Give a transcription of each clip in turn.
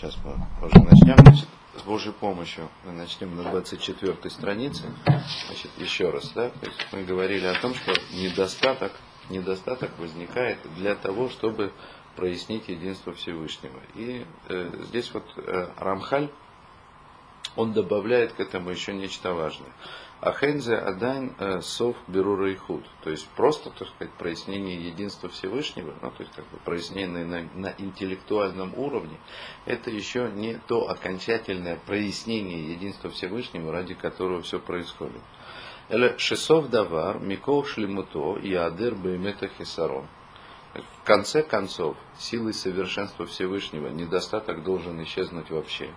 Сейчас мы уже начнем. Значит, с Божьей помощью мы начнем на 24 странице. Значит, еще раз, да, то есть мы говорили о том, что недостаток, недостаток возникает для того, чтобы прояснить единство Всевышнего. И э, здесь вот э, Рамхаль, он добавляет к этому еще нечто важное. Ахензе Адайн э, Сов Берура Ихуд. То есть просто, так сказать, прояснение единства Всевышнего, ну, то есть как бы прояснение на, на интеллектуальном уровне, это еще не то окончательное прояснение единства Всевышнего, ради которого все происходит. Эле Шесов Давар, Миков Шлемуто и Адер Беймета Хисарон. В конце концов, силой совершенства Всевышнего недостаток должен исчезнуть вообще.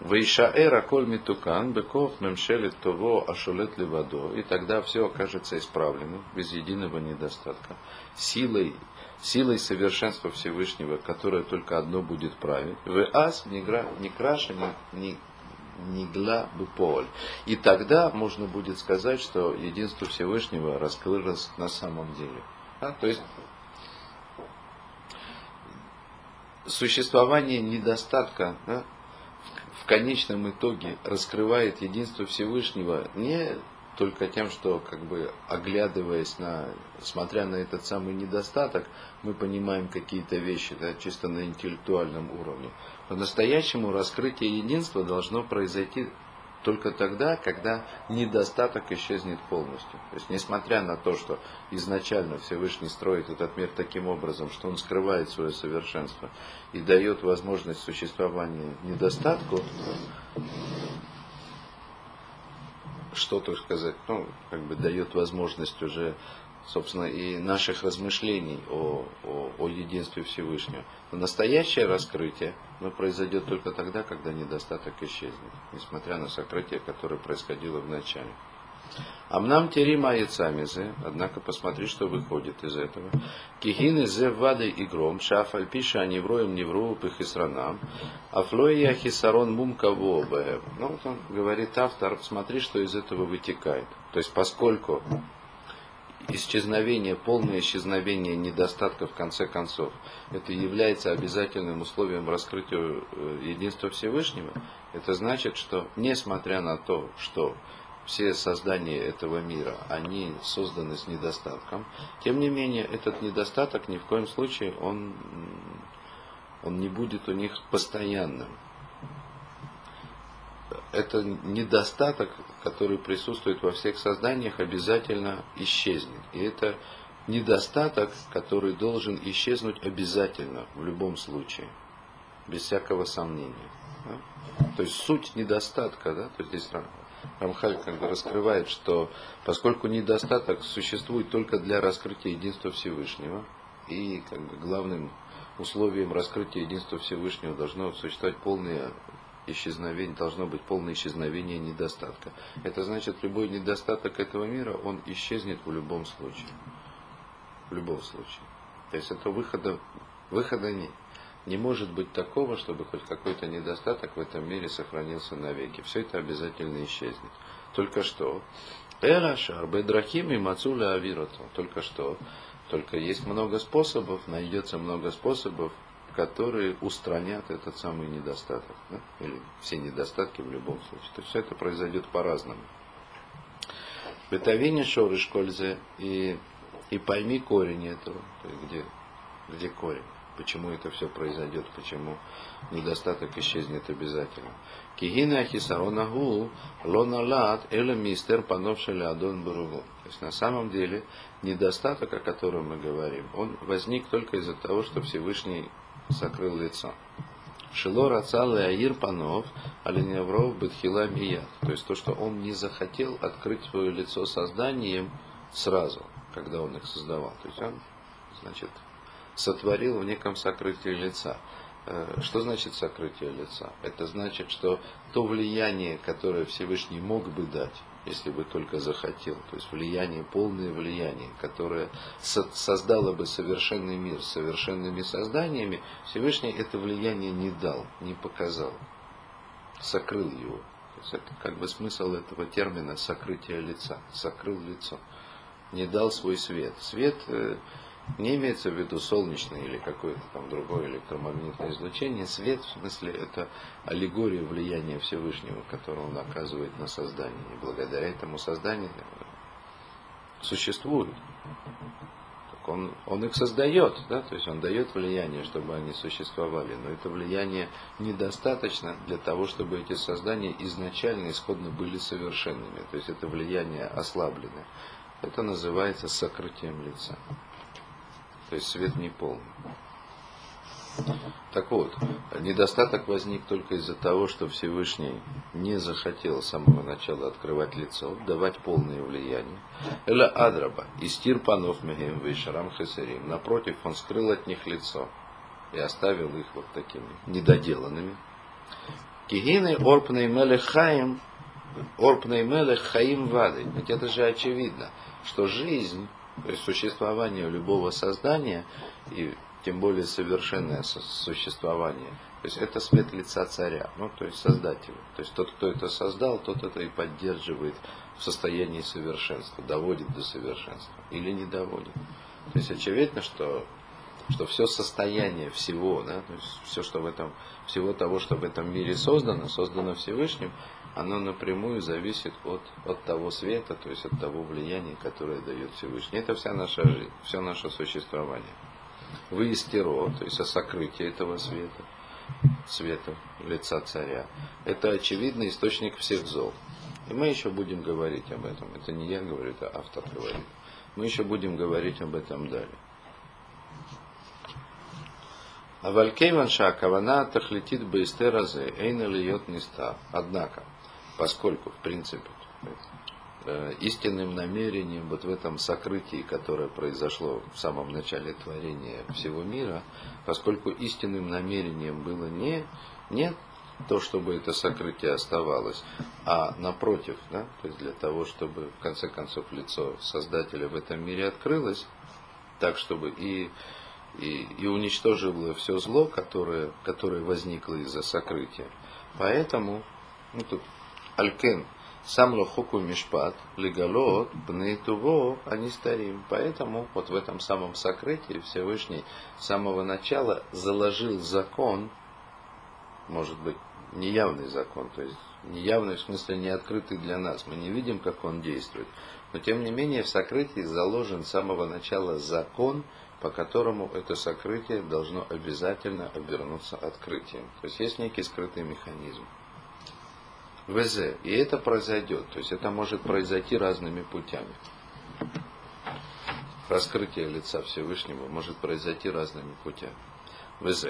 Вейшаэра коль митукан, беков мемшелет того ашулет левадо, и тогда все окажется исправленным, без единого недостатка. Силой, силой совершенства Всевышнего, которое только одно будет править. В ас не краша, не, не гла бы поль. И тогда можно будет сказать, что единство Всевышнего раскрылось на самом деле. А, то есть существование недостатка да, конечном итоге раскрывает единство Всевышнего не только тем, что как бы оглядываясь на, смотря на этот самый недостаток, мы понимаем какие-то вещи да, чисто на интеллектуальном уровне. По-настоящему раскрытие единства должно произойти только тогда, когда недостаток исчезнет полностью. То есть, несмотря на то, что изначально Всевышний строит этот мир таким образом, что он скрывает свое совершенство и дает возможность существования недостатку, что, так сказать, ну, как бы дает возможность уже собственно, и наших размышлений о, о, о единстве Всевышнего. Но настоящее раскрытие но произойдет только тогда, когда недостаток исчезнет, несмотря на сокрытие, которое происходило в начале. Амнам терима яцамизе, однако посмотри, что выходит из этого. Кихины зе вады и гром, шафаль пиша невроем невру пихисранам, афлоия хисарон мумкаво Ну вот он говорит автор, смотри, что из этого вытекает. То есть поскольку исчезновение, полное исчезновение недостатков в конце концов, это является обязательным условием раскрытия э, единства Всевышнего, это значит, что несмотря на то, что все создания этого мира, они созданы с недостатком, тем не менее этот недостаток ни в коем случае он, он не будет у них постоянным это недостаток, который присутствует во всех созданиях, обязательно исчезнет. И это недостаток, который должен исчезнуть обязательно, в любом случае, без всякого сомнения. Да? То есть суть недостатка, да, то есть здесь Рамхаль как бы раскрывает, что поскольку недостаток существует только для раскрытия единства Всевышнего, и как бы главным условием раскрытия единства Всевышнего должно существовать полное исчезновение, должно быть полное исчезновение недостатка. Это значит, любой недостаток этого мира, он исчезнет в любом случае. В любом случае. То есть это выхода, выхода нет. Не может быть такого, чтобы хоть какой-то недостаток в этом мире сохранился навеки. Все это обязательно исчезнет. Только что. Эрашар, Бедрахим и Мацуля Авирото. Только что. Только есть много способов, найдется много способов которые устранят этот самый недостаток. Да? Или все недостатки в любом случае. То есть все это произойдет по-разному. Бетавине шоры шкользе и, и пойми корень этого. То есть где, где корень? Почему это все произойдет? Почему недостаток исчезнет обязательно? Кигина хисаронагу лоналат эля мистер пановшели адон баругу. То есть на самом деле недостаток, о котором мы говорим, он возник только из-за того, что Всевышний закрыл лицо. Шило рацал Аир Панов, Оленевров Бетхила Мия. То есть то, что он не захотел открыть свое лицо созданием сразу, когда он их создавал. То есть он, значит, сотворил в неком сокрытии лица. Э, что значит сокрытие лица? Это значит, что то влияние, которое Всевышний мог бы дать, если бы только захотел. То есть влияние, полное влияние, которое создало бы совершенный мир с совершенными созданиями, Всевышний это влияние не дал, не показал, сокрыл его. То есть это как бы смысл этого термина сокрытие лица, сокрыл лицо, не дал свой свет. Свет э, Не имеется в виду солнечное или какое-то там другое электромагнитное излучение. Свет, в смысле, это аллегория влияния Всевышнего, которое он оказывает на создание. И благодаря этому созданию существует. Так он, он их создает, да? то есть он дает влияние, чтобы они существовали. Но это влияние недостаточно для того, чтобы эти создания изначально, исходно были совершенными. То есть это влияние ослабленное. Это называется сокрытием лица. То есть свет не полный. Так вот, недостаток возник только из-за того, что Всевышний не захотел с самого начала открывать лицо, давать полное влияние. Эля Адраба, истир панов мегем вейшарам хесерим. Напротив, он скрыл от них лицо и оставил их вот такими недоделанными. Кигины орпней мелех хаим, орпней мелех хаим вады. Ведь это же очевидно, что жизнь то есть существование любого создания, и тем более совершенное существование, то есть это свет лица царя, ну то есть создателя. То есть тот, кто это создал, тот это и поддерживает в состоянии совершенства, доводит до совершенства или не доводит. То есть очевидно, что что все состояние всего, да, то есть все, что в этом, всего того, что в этом мире создано, создано Всевышним, оно напрямую зависит от, от того света, то есть от того влияния, которое дает Всевышний. Это вся наша жизнь, все наше существование. Вы из то есть о сокрытии этого света, света лица царя. Это очевидный источник всех зол. И мы еще будем говорить об этом. Это не я говорю, это автор говорит. Мы еще будем говорить об этом далее. А валькейван шакавана тахлетит бейстеразе эйна льет ниста. Однако, поскольку, в принципе, э, истинным намерением вот в этом сокрытии, которое произошло в самом начале творения всего мира, поскольку истинным намерением было не, не то, чтобы это сокрытие оставалось, а напротив, да, то есть для того, чтобы в конце концов лицо Создателя в этом мире открылось, так, чтобы и, и, и уничтожило все зло, которое, которое возникло из-за сокрытия. Поэтому, ну тут Алькен, сам лохуку мишпат, легалот, бнейтуво, они старим. Поэтому вот в этом самом сокрытии Всевышний с самого начала заложил закон, может быть, неявный закон, то есть неявный в смысле не открытый для нас. Мы не видим, как он действует. Но тем не менее в сокрытии заложен с самого начала закон, по которому это сокрытие должно обязательно обернуться открытием. То есть есть некий скрытый механизм. ВЗ. И это произойдет. То есть это может произойти разными путями. Раскрытие лица Всевышнего может произойти разными путями. ВЗ.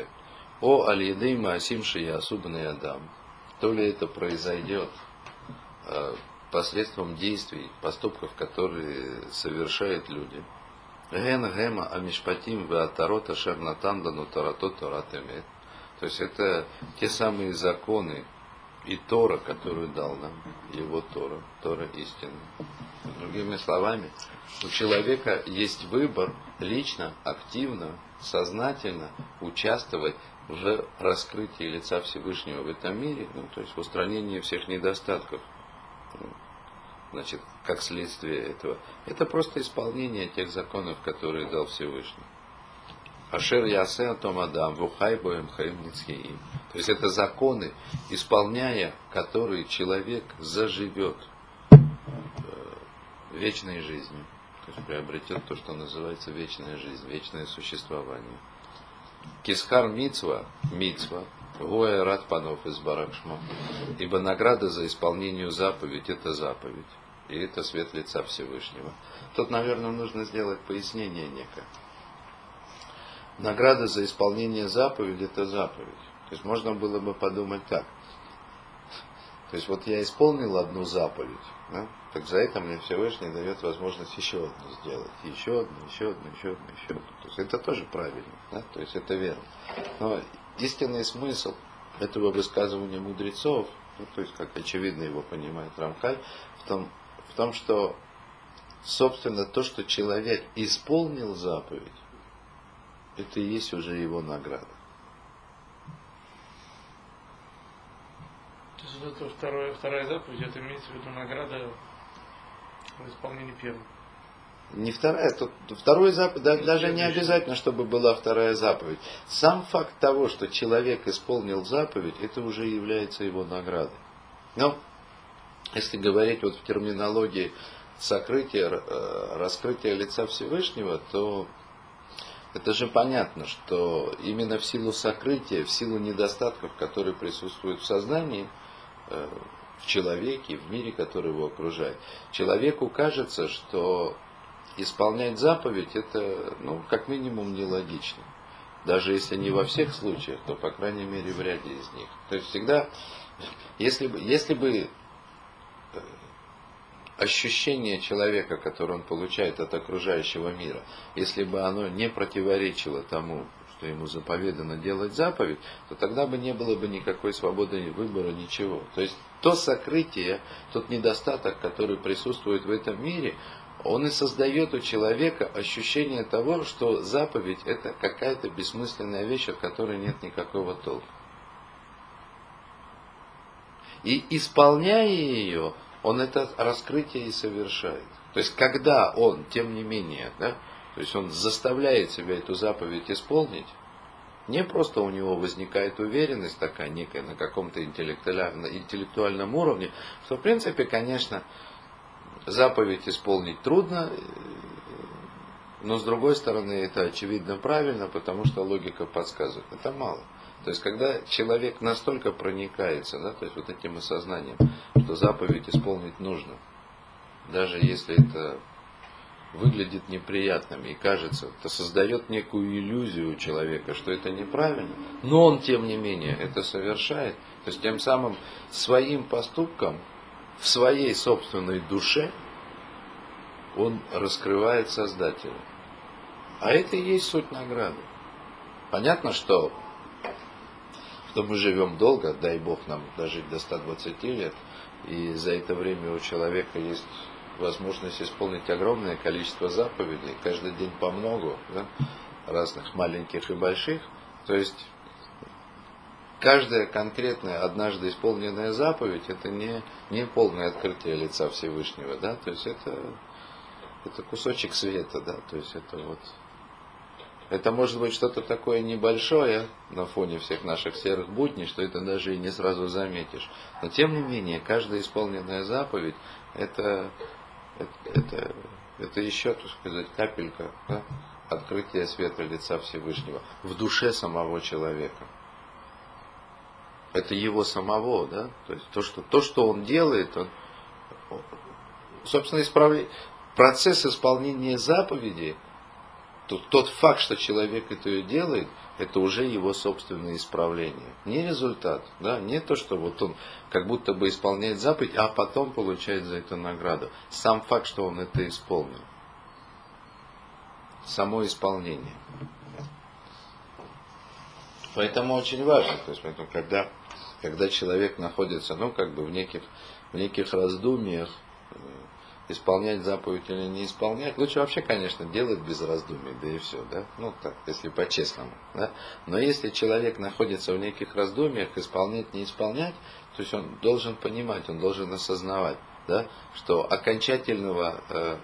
О аль-едей маасим шиясубный адам. То ли это произойдет э, посредством действий, поступков, которые совершают люди. Ген гема амишпатим веатарота шернатанда нутарато таратемет. То есть это те самые законы, и Тора, которую дал нам, его Тора, Тора истины. Другими словами, у человека есть выбор лично, активно, сознательно участвовать в раскрытии лица Всевышнего в этом мире, ну, то есть в устранении всех недостатков, значит, как следствие этого. Это просто исполнение тех законов, которые дал Всевышний. Ашер Ясе Томадам, Вухай Боем Хаим Ницхиим. То есть это законы, исполняя которые человек заживет э, вечной жизнью. То есть приобретет то, что называется вечная жизнь, вечное существование. Кисхар Мицва, Мицва, Гоя Рад Панов из Баракшма. Ибо награда за исполнение заповедь – это заповедь. И это свет лица Всевышнего. Тут, наверное, нужно сделать пояснение некое. Награда за исполнение заповеди – это заповедь. То есть можно было бы подумать так. То есть вот я исполнил одну заповедь, да? так за это мне Всевышний дает возможность еще одну сделать. Еще одну, еще одну, еще одну, еще одну. То есть это тоже правильно, да? то есть это верно. Но истинный смысл этого высказывания мудрецов, ну, то есть как очевидно его понимает Рамхаль, в том, в том, что собственно то, что человек исполнил заповедь, это и есть уже его награда. То есть вот это второе, вторая заповедь, это имеется в виду награда в исполнении первой. Не вторая, тут второй заповедь, да, даже не обязательно, чтобы была вторая заповедь. Сам факт того, что человек исполнил заповедь, это уже является его наградой. Но, если говорить вот в терминологии сокрытия, э, раскрытия лица Всевышнего, то это же понятно, что именно в силу сокрытия, в силу недостатков, которые присутствуют в сознании, в человеке, в мире, который его окружает, человеку кажется, что исполнять заповедь это, ну, как минимум, нелогично. Даже если не во всех случаях, то, по крайней мере, в ряде из них. То есть всегда, если бы, если бы э, ощущение человека, которое он получает от окружающего мира, если бы оно не противоречило тому, что ему заповедано делать заповедь, то тогда бы не было бы никакой свободы выбора, ничего. То есть то сокрытие, тот недостаток, который присутствует в этом мире, он и создает у человека ощущение того, что заповедь это какая-то бессмысленная вещь, от которой нет никакого толка. И исполняя ее, он это раскрытие и совершает. То есть, когда он, тем не менее, да, то есть он заставляет себя эту заповедь исполнить, не просто у него возникает уверенность такая некая на каком-то интеллектуальном уровне, что в принципе, конечно, заповедь исполнить трудно, но с другой стороны это очевидно правильно, потому что логика подсказывает. Это мало. То есть, когда человек настолько проникается, да, то есть вот этим осознанием, что заповедь исполнить нужно, даже если это выглядит неприятным и кажется, это создает некую иллюзию у человека, что это неправильно, но он, тем не менее, это совершает. То есть, тем самым своим поступком в своей собственной душе он раскрывает Создателя. А это и есть суть награды. Понятно, что, что мы живем долго, дай Бог нам дожить до 120 лет, и за это время у человека есть возможность исполнить огромное количество заповедей, каждый день по многу, да, разных маленьких и больших. То есть каждая конкретная, однажды исполненная заповедь, это не, не полное открытие лица Всевышнего, да, то есть это, это кусочек света, да, то есть это вот, это может быть что-то такое небольшое на фоне всех наших серых будней, что это даже и не сразу заметишь. Но тем не менее, каждая исполненная заповедь, это, это, это, еще, так сказать, капелька да, открытия света лица Всевышнего в душе самого человека это его самого, да, то есть то, что, то, что он делает, он, собственно, исправляет. Процесс исполнения заповеди, то, тот факт, что человек это делает, это уже его собственное исправление. Не результат, да, не то, что вот он как будто бы исполняет заповедь, а потом получает за это награду. Сам факт, что он это исполнил. Само исполнение. Поэтому очень важно, то есть, поэтому, когда когда человек находится, ну, как бы в неких, в неких раздумьях, э, исполнять заповедь или не исполнять, лучше вообще, конечно, делать без раздумий, да и все, да, ну, так, если по-честному, да, но если человек находится в неких раздумьях, исполнять, не исполнять, то есть он должен понимать, он должен осознавать, да, что окончательного э,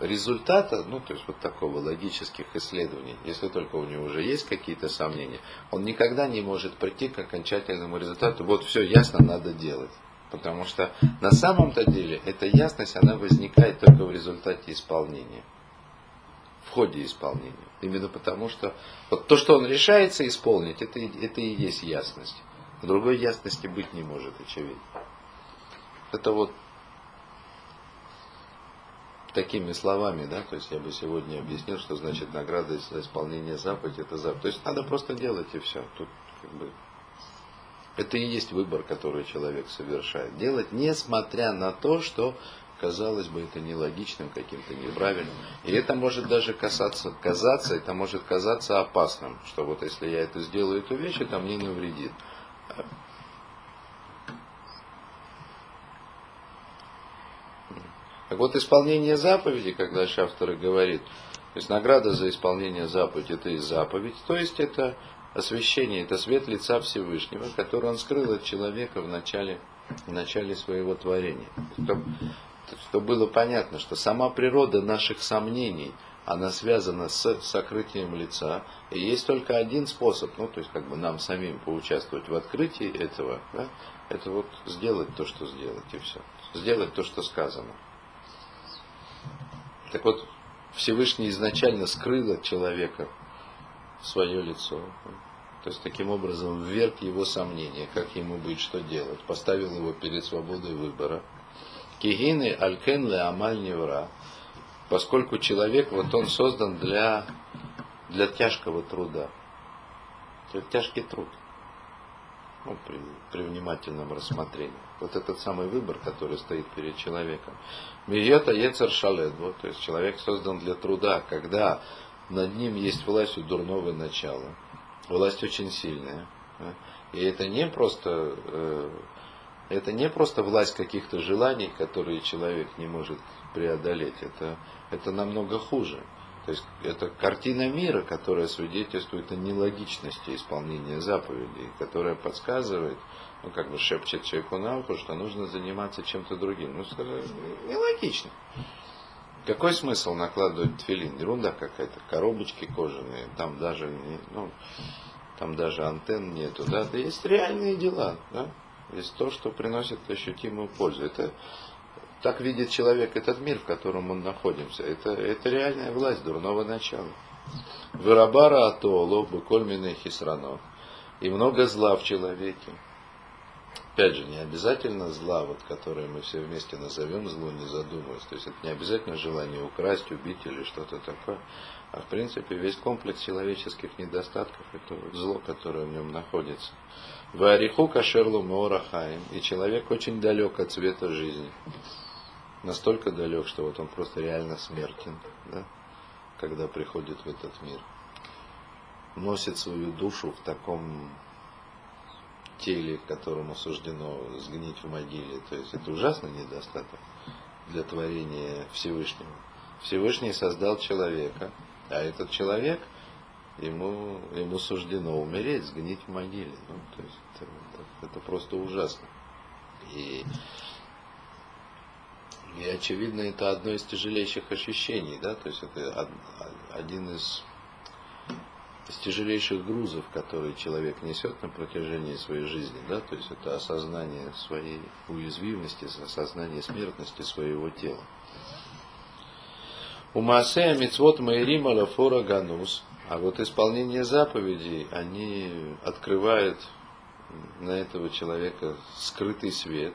результата, ну, то есть вот такого логических исследований, если только у него уже есть какие-то сомнения, он никогда не может прийти к окончательному результату, вот все ясно, надо делать. Потому что на самом-то деле эта ясность, она возникает только в результате исполнения. В ходе исполнения. Именно потому что вот то, что он решается исполнить, это, это и есть ясность. Другой ясности быть не может, очевидно. Это вот такими словами, да, то есть я бы сегодня объяснил, что значит награда за исполнение заповеди, это заповедь. То есть надо просто делать и все. Тут как бы это и есть выбор, который человек совершает. Делать, несмотря на то, что казалось бы, это нелогичным, каким-то неправильным. И это может даже касаться, казаться, это может казаться опасным, что вот если я это сделаю, эту вещь, это мне навредит. Так вот, исполнение заповеди, дальше автор говорит, то есть награда за исполнение заповеди, это и заповедь, то есть это освящение, это свет лица Всевышнего, который он скрыл от человека в начале, в начале своего творения. чтобы было понятно, что сама природа наших сомнений, она связана с сокрытием лица. И есть только один способ, ну, то есть как бы нам самим поучаствовать в открытии этого, да, это вот сделать то, что сделать, и все. Сделать то, что сказано. Так вот, Всевышний изначально скрыл от человека свое лицо. То есть таким образом вверг его сомнения, как ему быть, что делать. Поставил его перед свободой выбора. Кигины алькен ле амаль невра. Поскольку человек, вот он создан для, для тяжкого труда. Это тяжкий труд. Ну, при, при внимательном рассмотрении. Вот этот самый выбор, который стоит перед человеком. Миета Ецер Шалед. Вот, то есть человек создан для труда, когда над ним есть власть у дурного начала. Власть очень сильная. И это не просто э, это не просто власть каких-то желаний, которые человек не может преодолеть. Это, это намного хуже. То есть это картина мира, которая свидетельствует о нелогичности исполнения заповедей, которая подсказывает, ну как бы шепчет человеку на ухо, что нужно заниматься чем-то другим. Ну, нелогично. Какой смысл накладывать тфилин? Ерунда какая-то, коробочки кожаные, там даже, ну, там даже антенн нету, да, да есть реальные дела, да, есть то, что приносит ощутимую пользу. Это так видит человек этот мир, в котором мы находимся. Это, это реальная власть дурного начала. Вырабара атоло, букольмины хисрано. И много зла в человеке. Опять же, не обязательно зла, вот, которое мы все вместе назовем зло, не задумываясь. То есть это не обязательно желание украсть, убить или что-то такое. А в принципе весь комплекс человеческих недостатков это вот зло, которое в нем находится. В Ариху Кашерлу Морахаим. И человек очень далек от цвета жизни. Настолько далек, что вот он просто реально смертен, да, когда приходит в этот мир. Носит свою душу в таком теле, которому суждено сгнить в могиле. То есть это ужасный недостаток для творения Всевышнего. Всевышний создал человека, а этот человек – ему, ему суждено умереть, сгнить в могиле. Ну, то есть это, это, это просто ужасно. И, и очевидно, это одно из тяжелейших ощущений, да, то есть это один из, из тяжелейших грузов, которые человек несет на протяжении своей жизни, да, то есть это осознание своей уязвимости, осознание смертности своего тела. У Маасея Мицвот Маирима Лафора Ганус – а вот исполнение заповедей, они открывают на этого человека скрытый свет.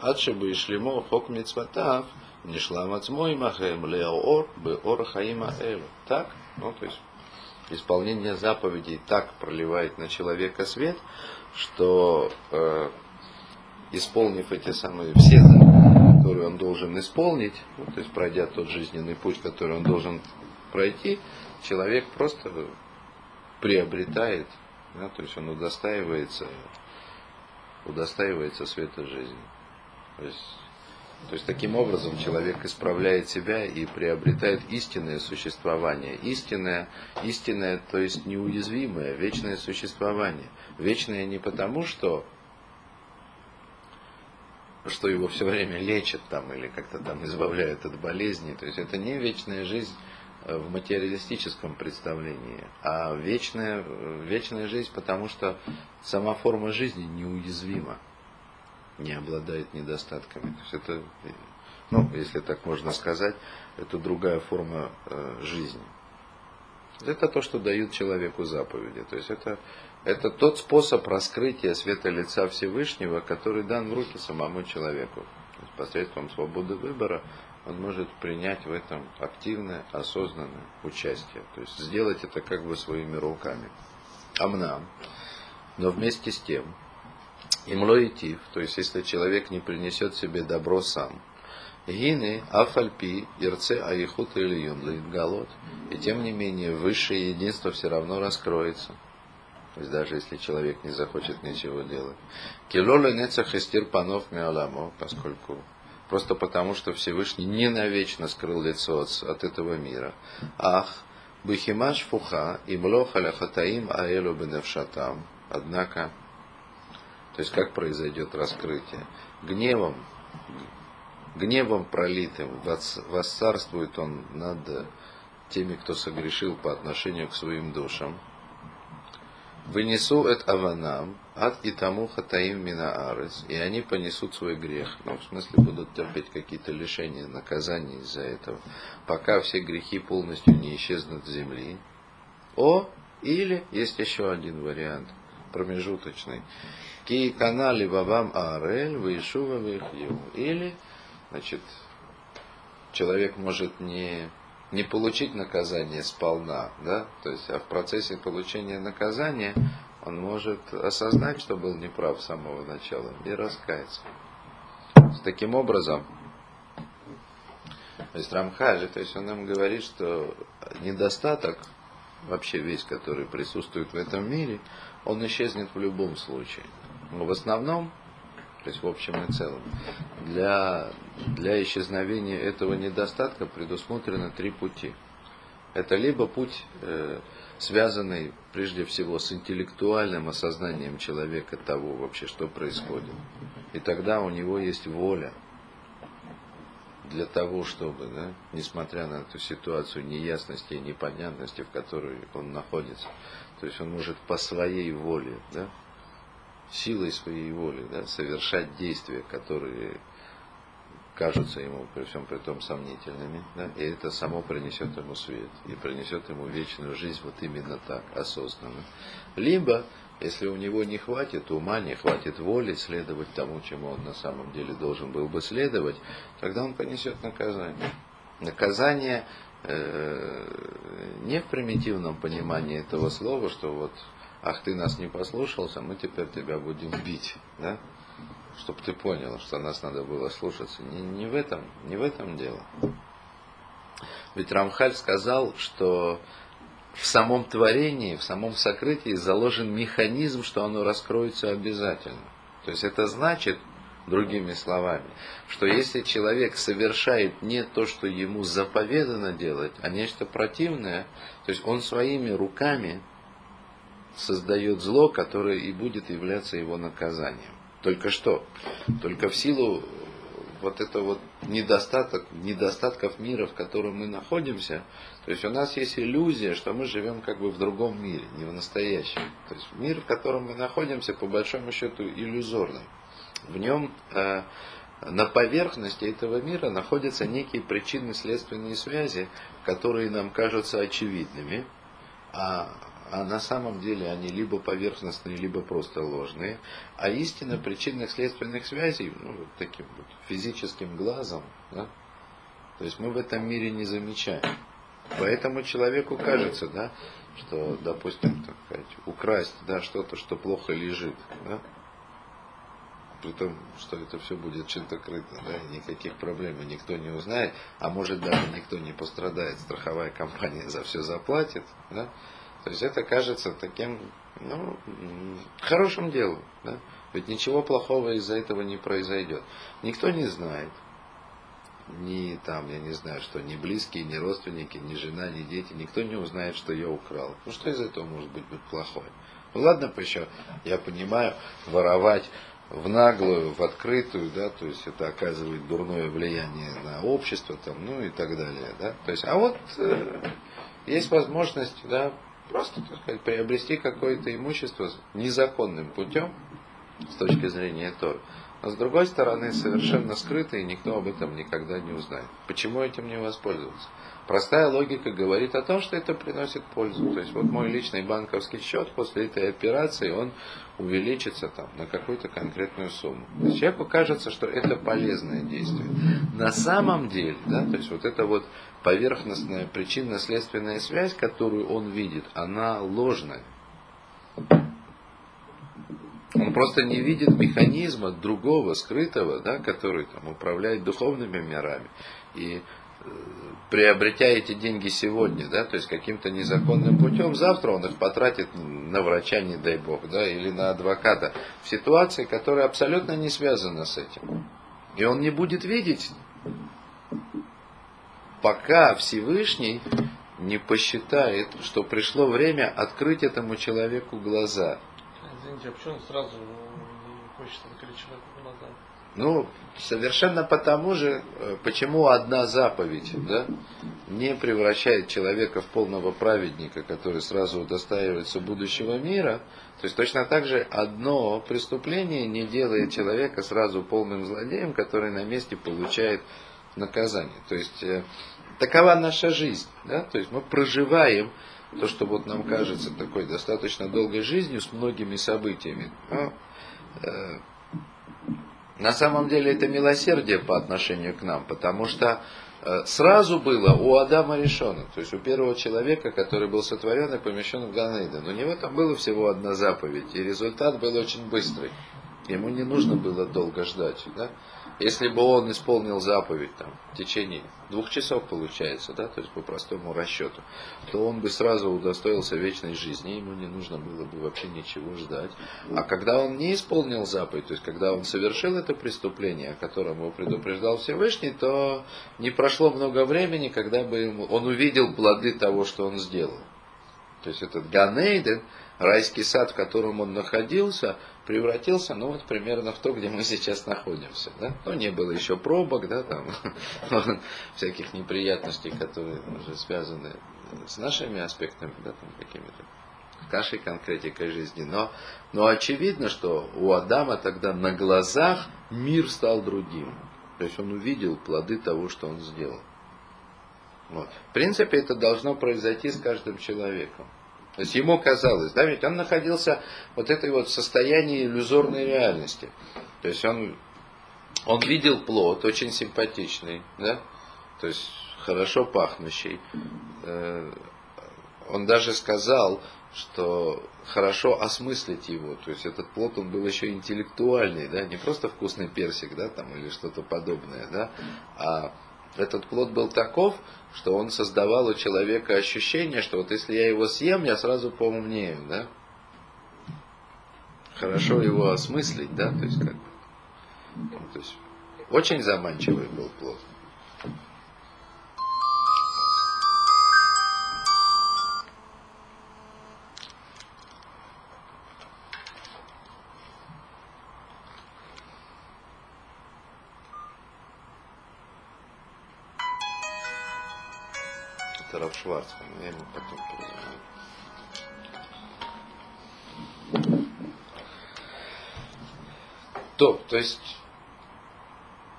Адшибы и шлемо хок мицватав, не шламацмой махем леоор бы орахаима элю. Так? Ну, то есть исполнение заповедей так проливает на человека свет, что э, исполнив эти самые все заповеди, которые он должен исполнить, ну, то есть пройдя тот жизненный путь, который он должен пройти, человек просто приобретает, да, то есть он удостаивается, удостаивается света жизни. То есть, то есть таким образом человек исправляет себя и приобретает истинное существование. Истинное, истинное, то есть неуязвимое, вечное существование. Вечное не потому, что что его все время лечат там или как-то там избавляют от болезней. То есть это не вечная жизнь в материалистическом представлении, а вечная, вечная жизнь, потому что сама форма жизни неуязвима, не обладает недостатками. То есть это, ну, если так можно сказать, это другая форма э, жизни. Это то, что дают человеку заповеди. То есть это, это тот способ раскрытия света лица Всевышнего, который дан в руки самому человеку. посредством свободы выбора он может принять в этом активное, осознанное участие. То есть сделать это как бы своими руками. Амнам. Но вместе с тем, имлоитив, то есть если человек не принесет себе добро сам, Гины, Афальпи, Ирце, Аихут или Юнлин, Галот. И тем не менее, высшее единство все равно раскроется. То есть даже если человек не захочет ничего делать. Килола нецах истир панов миаламо, поскольку просто потому, что Всевышний ненавечно скрыл лицо от, от этого мира. Ах, Бухимаш фуха и млохаля хатаим аэлу беневшатам. Однако, то есть как произойдет раскрытие? Гневом гневом пролитым восцарствует он над теми, кто согрешил по отношению к своим душам. Вынесу это аванам, ад и тому хатаим мина арес, и они понесут свой грех. Ну, в смысле, будут терпеть какие-то лишения, наказания из-за этого, пока все грехи полностью не исчезнут с земли. О, или есть еще один вариант, промежуточный. Ки канали вавам арель, вейшува вейхью. Или, значит, человек может не не получить наказание сполна, да, то есть а в процессе получения наказания он может осознать, что был неправ с самого начала и раскаяться. Таким образом, то есть Рамхали, то есть он нам говорит, что недостаток, вообще весь, который присутствует в этом мире, он исчезнет в любом случае. В основном то есть в общем и целом. Для, для исчезновения этого недостатка предусмотрены три пути. Это либо путь, э, связанный прежде всего с интеллектуальным осознанием человека того вообще, что происходит. И тогда у него есть воля для того, чтобы, да, несмотря на эту ситуацию неясности и непонятности, в которой он находится, то есть он может по своей воле да, силой своей воли да, совершать действия, которые кажутся ему при всем при том сомнительными, да, и это само принесет ему свет и принесет ему вечную жизнь вот именно так, осознанно. Либо, если у него не хватит ума, не хватит воли следовать тому, чему он на самом деле должен был бы следовать, тогда он понесет наказание. Наказание э, не в примитивном понимании этого слова, что вот ах, ты нас не послушался, мы теперь тебя будем бить, да? Чтобы ты понял, что нас надо было слушаться. Не, не, в, этом, не в этом дело. Ведь Рамхаль сказал, что в самом творении, в самом сокрытии заложен механизм, что оно раскроется обязательно. То есть это значит, другими словами, что если человек совершает не то, что ему заповедано делать, а нечто противное, то есть он своими руками создает зло, которое и будет являться его наказанием. Только что? Только в силу вот этого вот недостаток, недостатков мира, в котором мы находимся, то есть у нас есть иллюзия, что мы живем как бы в другом мире, не в настоящем. То есть мир, в котором мы находимся, по большому счету, иллюзорный. В нем э, на поверхности этого мира находятся некие причинно-следственные связи, которые нам кажутся очевидными, а а на самом деле они либо поверхностные, либо просто ложные. А истина причинных следственных связей, ну, вот таким вот физическим глазом, да, то есть мы в этом мире не замечаем. Поэтому человеку кажется, да, что, допустим, так сказать, украсть да, что-то, что плохо лежит, да, при том, что это все будет чем-то крыто, да, никаких проблем и никто не узнает, а может даже никто не пострадает, страховая компания за все заплатит, да, то есть это кажется таким, ну, хорошим делом. Да? Ведь ничего плохого из-за этого не произойдет. Никто не знает. Ни там, я не знаю, что ни близкие, ни родственники, ни жена, ни дети, никто не узнает, что я украл. Ну что из этого может быть, быть плохое? Ну ладно еще, я понимаю, воровать в наглую, в открытую, да, то есть это оказывает дурное влияние на общество, там, ну и так далее, да. То есть, а вот э, есть возможность, да, Просто, так сказать, приобрести какое-то имущество незаконным путем, с точки зрения Тор. Но с другой стороны, совершенно скрыто, и никто об этом никогда не узнает. Почему этим не воспользоваться? Простая логика говорит о том, что это приносит пользу. То есть вот мой личный банковский счет после этой операции, он увеличится там на какую-то конкретную сумму. То есть человеку кажется, что это полезное действие. На самом деле, да, то есть вот это вот поверхностная причинно-следственная связь, которую он видит, она ложная. Он просто не видит механизма другого, скрытого, да, который там, управляет духовными мирами. И э, приобретя эти деньги сегодня, да, то есть каким-то незаконным путем, завтра он их потратит на врача, не дай бог, да, или на адвоката, в ситуации, которая абсолютно не связана с этим. И он не будет видеть пока Всевышний не посчитает, что пришло время открыть этому человеку глаза. Извините, а почему он сразу не хочет открыть человеку глаза? Ну, совершенно потому же, э, почему одна заповедь да, не превращает человека в полного праведника, который сразу удостаивается будущего мира. То есть точно так же одно преступление не делает человека сразу полным злодеем, который на месте получает наказание. То есть э, такова наша жизнь. Да? То есть мы проживаем то, что вот нам кажется такой достаточно долгой жизнью с многими событиями. Но, э, на самом деле это милосердие по отношению к нам, потому что э, сразу было у Адама решено, то есть у первого человека, который был сотворен и помещен в Ганейден. У него там было всего одна заповедь, и результат был очень быстрый. Ему не нужно было долго ждать. Да? Если бы он исполнил заповедь там, в течение двух часов, получается, да, то есть по простому расчету, то он бы сразу удостоился вечной жизни, ему не нужно было бы вообще ничего ждать. А когда он не исполнил заповедь, то есть когда он совершил это преступление, о котором его предупреждал Всевышний, то не прошло много времени, когда бы ему, он увидел плоды того, что он сделал. То есть этот Ганейден, райский сад, в котором он находился, превратился, ну вот примерно в то, где мы сейчас находимся. Да? Ну, не было еще пробок, да, там, всяких неприятностей, которые уже связаны с нашими аспектами, да, там, какими-то нашей конкретикой жизни. Но, но очевидно, что у Адама тогда на глазах мир стал другим. То есть он увидел плоды того, что он сделал. Вот. В принципе, это должно произойти с каждым человеком. То есть ему казалось, да, ведь он находился вот этой вот состоянии иллюзорной реальности. То есть он, он видел плод, очень симпатичный, да, то есть хорошо пахнущий. Э, он даже сказал, что хорошо осмыслить его. То есть этот плод, он был еще интеллектуальный, да, не просто вкусный персик, да, там, или что-то подобное, да, а этот плод был таков, что он создавал у человека ощущение, что вот если я его съем, я сразу поумнею, да? Хорошо его осмыслить, да, то есть как то есть очень заманчивый был плод. То, есть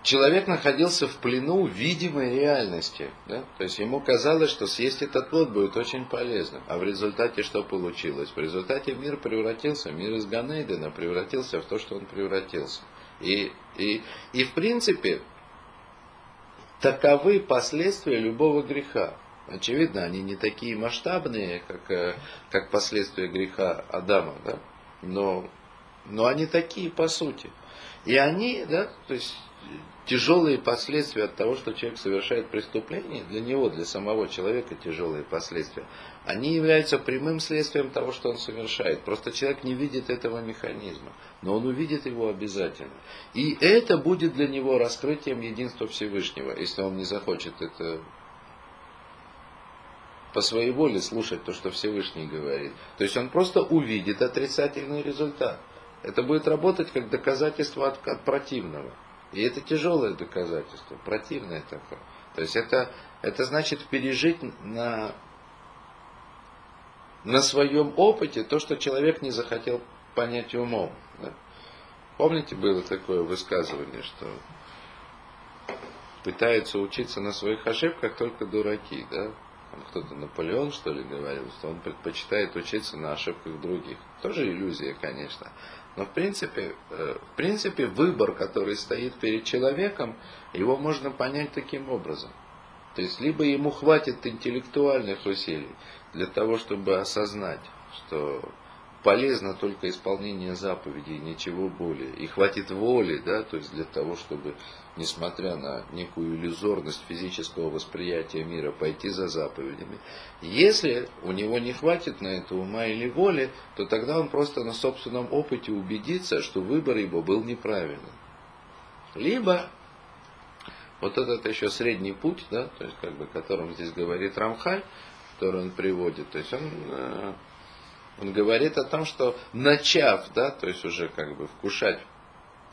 человек находился в плену видимой реальности. Да? То есть ему казалось, что съесть этот плод будет очень полезно. А в результате что получилось? В результате мир превратился, мир из Ганейдена превратился в то, что он превратился. И, и, и в принципе, таковы последствия любого греха. Очевидно, они не такие масштабные, как, э, как последствия греха Адама, да? но, но они такие по сути. И они, да, то есть тяжелые последствия от того, что человек совершает преступление, для него, для самого человека тяжелые последствия, они являются прямым следствием того, что он совершает. Просто человек не видит этого механизма, но он увидит его обязательно. И это будет для него раскрытием единства Всевышнего, если он не захочет это по своей воле слушать то, что Всевышний говорит. То есть он просто увидит отрицательный результат. Это будет работать как доказательство от, от противного. И это тяжелое доказательство, противное такое. То есть это, это значит пережить на, на своем опыте то, что человек не захотел понять умом. Да? Помните, было такое высказывание, что пытаются учиться на своих ошибках только дураки. Да? кто-то Наполеон, что ли, говорил, что он предпочитает учиться на ошибках других. Тоже иллюзия, конечно. Но в принципе, э, в принципе, выбор, который стоит перед человеком, его можно понять таким образом. То есть, либо ему хватит интеллектуальных усилий для того, чтобы осознать, что полезно только исполнение заповедей, ничего более. И хватит воли, да, то есть для того, чтобы, несмотря на некую иллюзорность физического восприятия мира, пойти за заповедями. Если у него не хватит на это ума или воли, то тогда он просто на собственном опыте убедится, что выбор его был неправильным. Либо вот этот еще средний путь, да, то есть как бы, о котором здесь говорит Рамхаль, который он приводит, то есть он э, он говорит о том, что начав, да, то есть уже как бы вкушать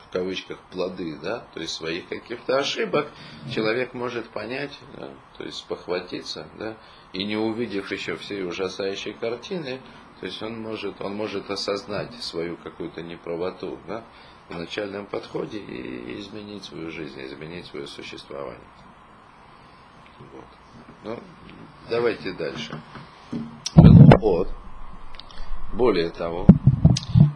в кавычках плоды, да, то есть своих каких-то ошибок, человек может понять, да, то есть похватиться, да, и не увидев еще всей ужасающей картины, то есть он может, он может осознать свою какую-то неправоту, да, в начальном подходе и изменить свою жизнь, изменить свое существование. Вот. Ну, давайте дальше. Вот. Более того,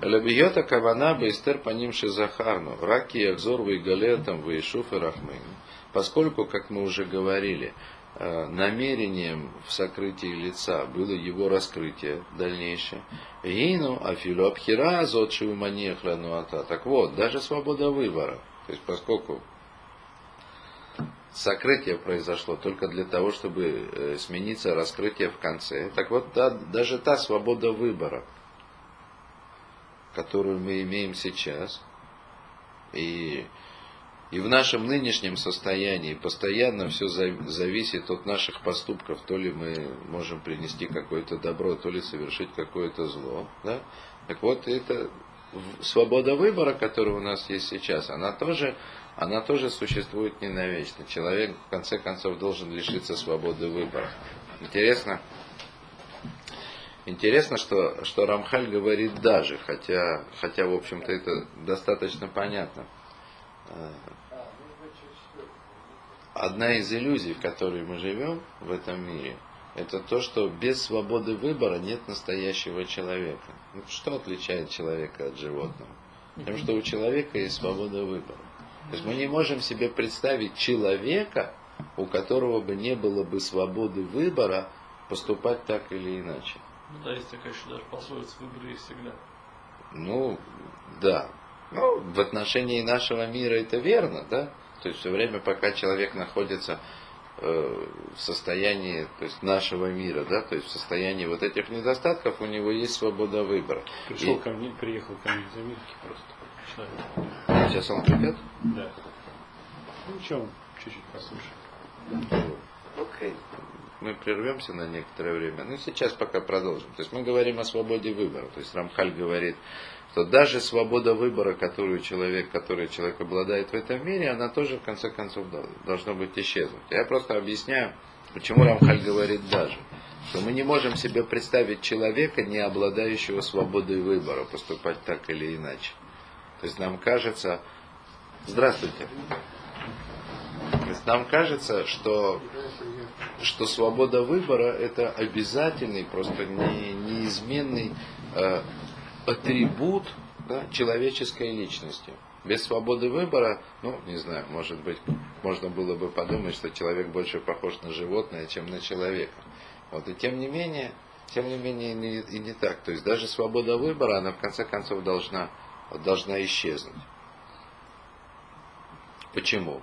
Лабиота кавана бейстер по ним шизахарну, раки якзор вейгалетам вейшуф и рахмейн. Поскольку, как мы уже говорили, э, намерением в сокрытии лица было его раскрытие дальнейшее. Гину афилу абхира зодши уманехлянуата. Так вот, даже свобода выбора. То есть, поскольку сокрытие произошло только для того, чтобы э, смениться раскрытие в конце. Так вот, да, даже та свобода выбора, которую мы имеем сейчас, и, и в нашем нынешнем состоянии постоянно все зависит от наших поступков, то ли мы можем принести какое-то добро, то ли совершить какое-то зло. Да? Так вот, это свобода выбора, которая у нас есть сейчас, она тоже она тоже существует не навечно. Человек, в конце концов, должен лишиться свободы выбора. Интересно? Интересно, что, что Рамхаль говорит даже, хотя, хотя, в общем-то, это достаточно понятно. Одна из иллюзий, в которой мы живем в этом мире, это то, что без свободы выбора нет настоящего человека. Ну, что отличает человека от животного? Тем, что у человека есть свобода выбора. То есть мы не можем себе представить человека, у которого бы не было бы свободы выбора поступать так или иначе. Ну да, есть такая еще даже пословица выбор есть всегда. Ну, да. Ну, в отношении нашего мира это верно, да? То есть все время, пока человек находится э, в состоянии то есть нашего мира, да, то есть в состоянии вот этих недостатков, у него есть свобода выбора. Пришел И... ко мне, приехал ко мне из Америки просто. Сейчас он придет? Да. Ну что, чуть-чуть послушаем. Окей. Мы прервемся на некоторое время. Ну, сейчас пока продолжим. То есть мы говорим о свободе выбора. То есть Рамхаль говорит, что даже свобода выбора, которую человек, который человек обладает в этом мире, она тоже в конце концов должна быть исчезнуть. Я просто объясняю, почему Рамхаль говорит даже. Что мы не можем себе представить человека, не обладающего свободой выбора, поступать так или иначе. То есть нам кажется, здравствуйте, то есть нам кажется, что, что свобода выбора это обязательный, просто не, неизменный э, атрибут да, человеческой личности. Без свободы выбора, ну, не знаю, может быть, можно было бы подумать, что человек больше похож на животное, чем на человека. Вот, и тем не менее, тем не менее и не, и не так. То есть даже свобода выбора, она в конце концов должна должна исчезнуть. Почему?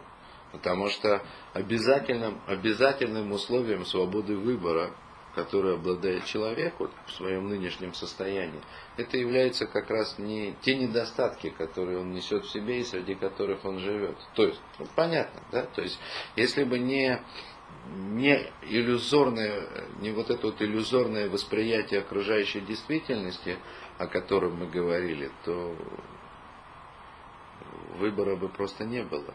Потому что обязательным, обязательным условием свободы выбора, которое обладает человек вот, в своем нынешнем состоянии, это являются как раз не те недостатки, которые он несет в себе и среди которых он живет. То есть, ну, понятно, да? То есть, если бы не, не иллюзорное, не вот это вот иллюзорное восприятие окружающей действительности, о котором мы говорили, то выбора бы просто не было.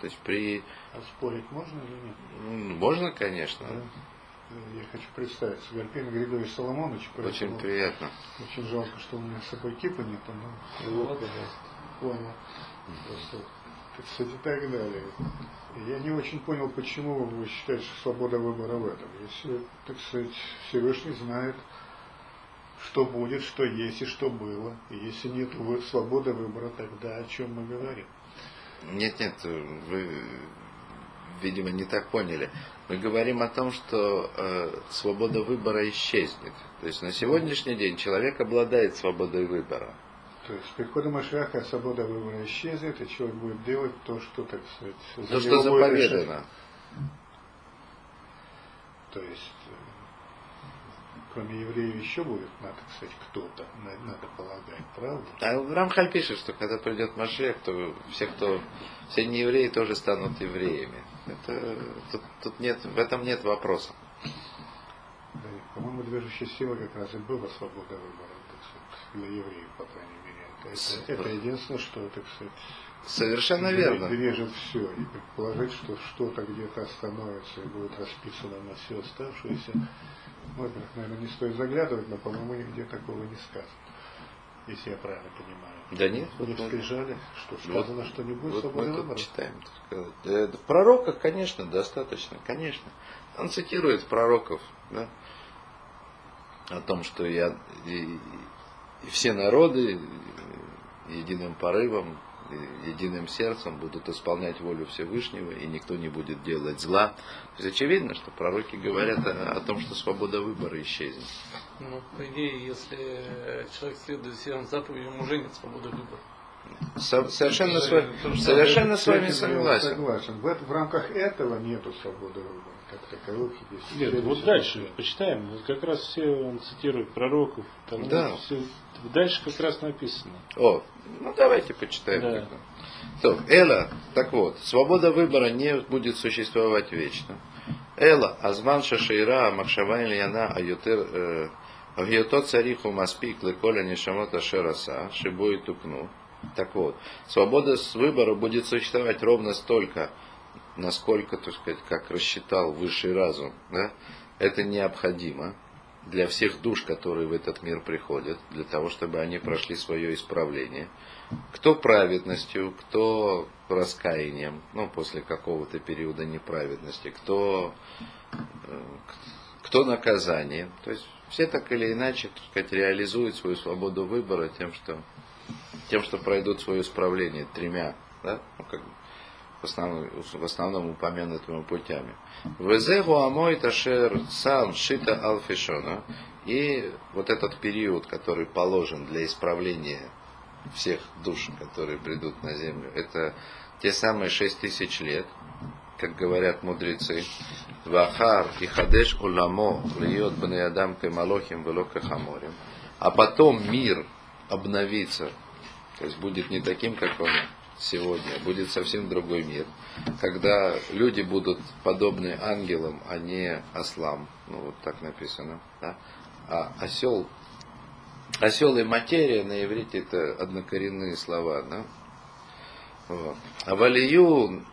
То есть при... А спорить можно или нет? Можно, конечно. Да. Я хочу представить, Гарпин Григорий Соломонович. Очень приятно. Очень жалко, что у меня с собой кипа нет, но вот, понял. Просто, так сказать, и так далее. Я не очень понял, почему вы считаете, что свобода выбора в этом. Если, так сказать, Всевышний знает, что будет, что есть и что было. И если нет свободы выбора, тогда о чем мы говорим? Нет, нет, вы, видимо, не так поняли. Мы говорим о том, что э, свобода выбора исчезнет. То есть на сегодняшний день человек обладает свободой выбора. То есть с приходом Ашаха свобода выбора исчезнет, и человек будет делать то, что, так сказать, то, что заповедано. То есть кроме евреев еще будет, надо сказать, кто-то, надо полагать, правда? А Рамхаль пишет, что когда придет Машех, то все, кто, все неевреи тоже станут евреями. Это, тут, тут нет, в этом нет вопроса. Да, по-моему, движущей силой как раз и была свобода выбора, так сказать, для евреев, по крайней мере. Это, это единственное, что, так сказать, Совершенно верно. Движет все. И предположить, что что-то где-то остановится и будет расписано на всю оставшуюся. Во-первых, наверное, не стоит заглядывать, но, по-моему, нигде такого не сказано. Если я правильно понимаю. Да нет. Не вот скрижали, что сказано, вот, что не будет вот свободы мы выбора. читаем. В пророках, конечно, достаточно, конечно. Он цитирует пророков, да, о том, что я и, и все народы единым порывом единым сердцем будут исполнять волю Всевышнего, и никто не будет делать зла. То есть очевидно, что пророки говорят о, о том, что свобода выбора исчезнет. Ну, по идее, если человек следует всем заповедям, уже нет свободы выбора. Со, совершенно, с, вами, совершенно с вами согласен. согласен. В, в рамках этого нету свободы выбора таковых. Нет, вот дальше почитаем. Вот как раз все он цитирует пророков. Там да. все, дальше как раз написано. О, ну давайте почитаем. Да. То, Эла, так вот, свобода выбора не будет существовать вечно. Эла, азман шашейра, махшава ильяна, аютер, агиото цариху маспик, леколя нишамота шераса, шибует тукну. Так вот, свобода выбора будет существовать ровно столько, насколько, так сказать, как рассчитал высший разум, да, это необходимо для всех душ, которые в этот мир приходят, для того, чтобы они прошли свое исправление. Кто праведностью, кто раскаянием, ну, после какого-то периода неправедности, кто, э, кто наказанием. То есть все так или иначе, так сказать, реализуют свою свободу выбора тем, что, тем, что пройдут свое исправление тремя, да, ну, как бы, в основном, в основном упомянутыми путями. Везегу амой ташер сам шита алфишона. И вот этот период, который положен для исправления всех душ, которые придут на землю, это те самые шесть тысяч лет, как говорят мудрецы, Вахар и Хадеш Уламо льет Баниадам Кемалохим Велока Хаморим. А потом мир обновится, то есть будет не таким, как он сегодня, будет совсем другой мир, когда люди будут подобны ангелам, а не ослам. Ну, вот так написано. Да? А осел, осел и материя на иврите это однокоренные слова. Да? Вот. А валию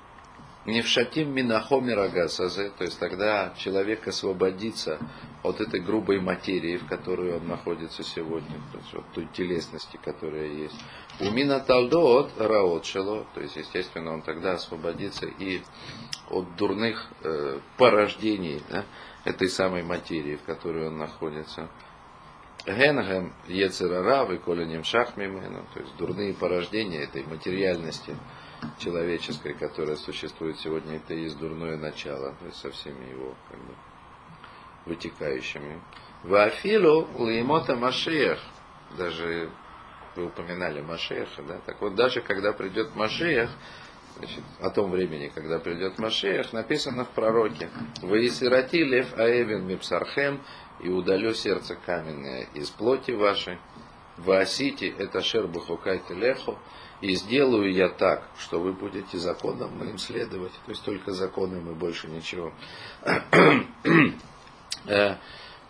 не в шатим минахомера гасазе, то есть тогда человек освободится от этой грубой материи, в которой он находится сегодня, то есть от той телесности, которая есть. У мина талдот раот шело, то есть, естественно, он тогда освободится и от дурных э, порождений да, этой самой материи, в которой он находится. Генгем ецерара, выколенем шахмимену, то есть дурные порождения этой материальности, человеческой, которая существует сегодня, это и есть дурное начало, со всеми его как бы, вытекающими. Вафилу леймота Машех, даже вы упоминали Машеха, да, так вот даже когда придет Машех, значит, о том времени, когда придет Машех, написано в пророке, «Вы сироти лев мипсархем, и удалю сердце каменное из плоти вашей, Ваасити это шер бахукайте лехо, и сделаю я так, что вы будете законом моим следовать. То есть только законом и больше ничего. Э,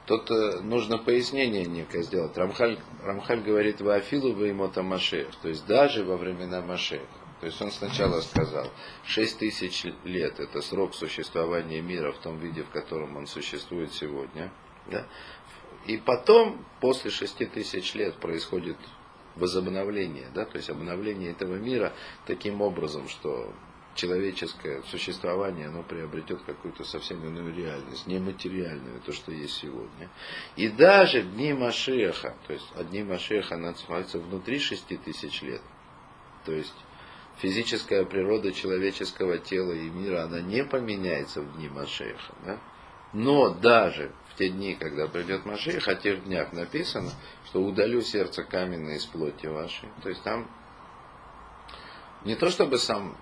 тут э, нужно пояснение некое сделать. Рамхаль, Рамхаль говорит в Афилу в Имота Машех, то есть даже во времена Машеха. То есть он сначала сказал, 6 тысяч лет это срок существования мира в том виде, в котором он существует сегодня. Да? И потом, после 6 тысяч лет, происходит возобновление, да, то есть обновление этого мира таким образом, что человеческое существование, оно приобретет какую-то совсем иную реальность, нематериальную, то, что есть сегодня. И даже дни Машеха, то есть дни Машеха находятся внутри шести тысяч лет. То есть физическая природа человеческого тела и мира, она не поменяется в дни Машеха. Да? Но даже те дни, когда придет Машех, о тех днях написано, что удалю сердце каменное из плоти вашей. То есть там не то чтобы сам,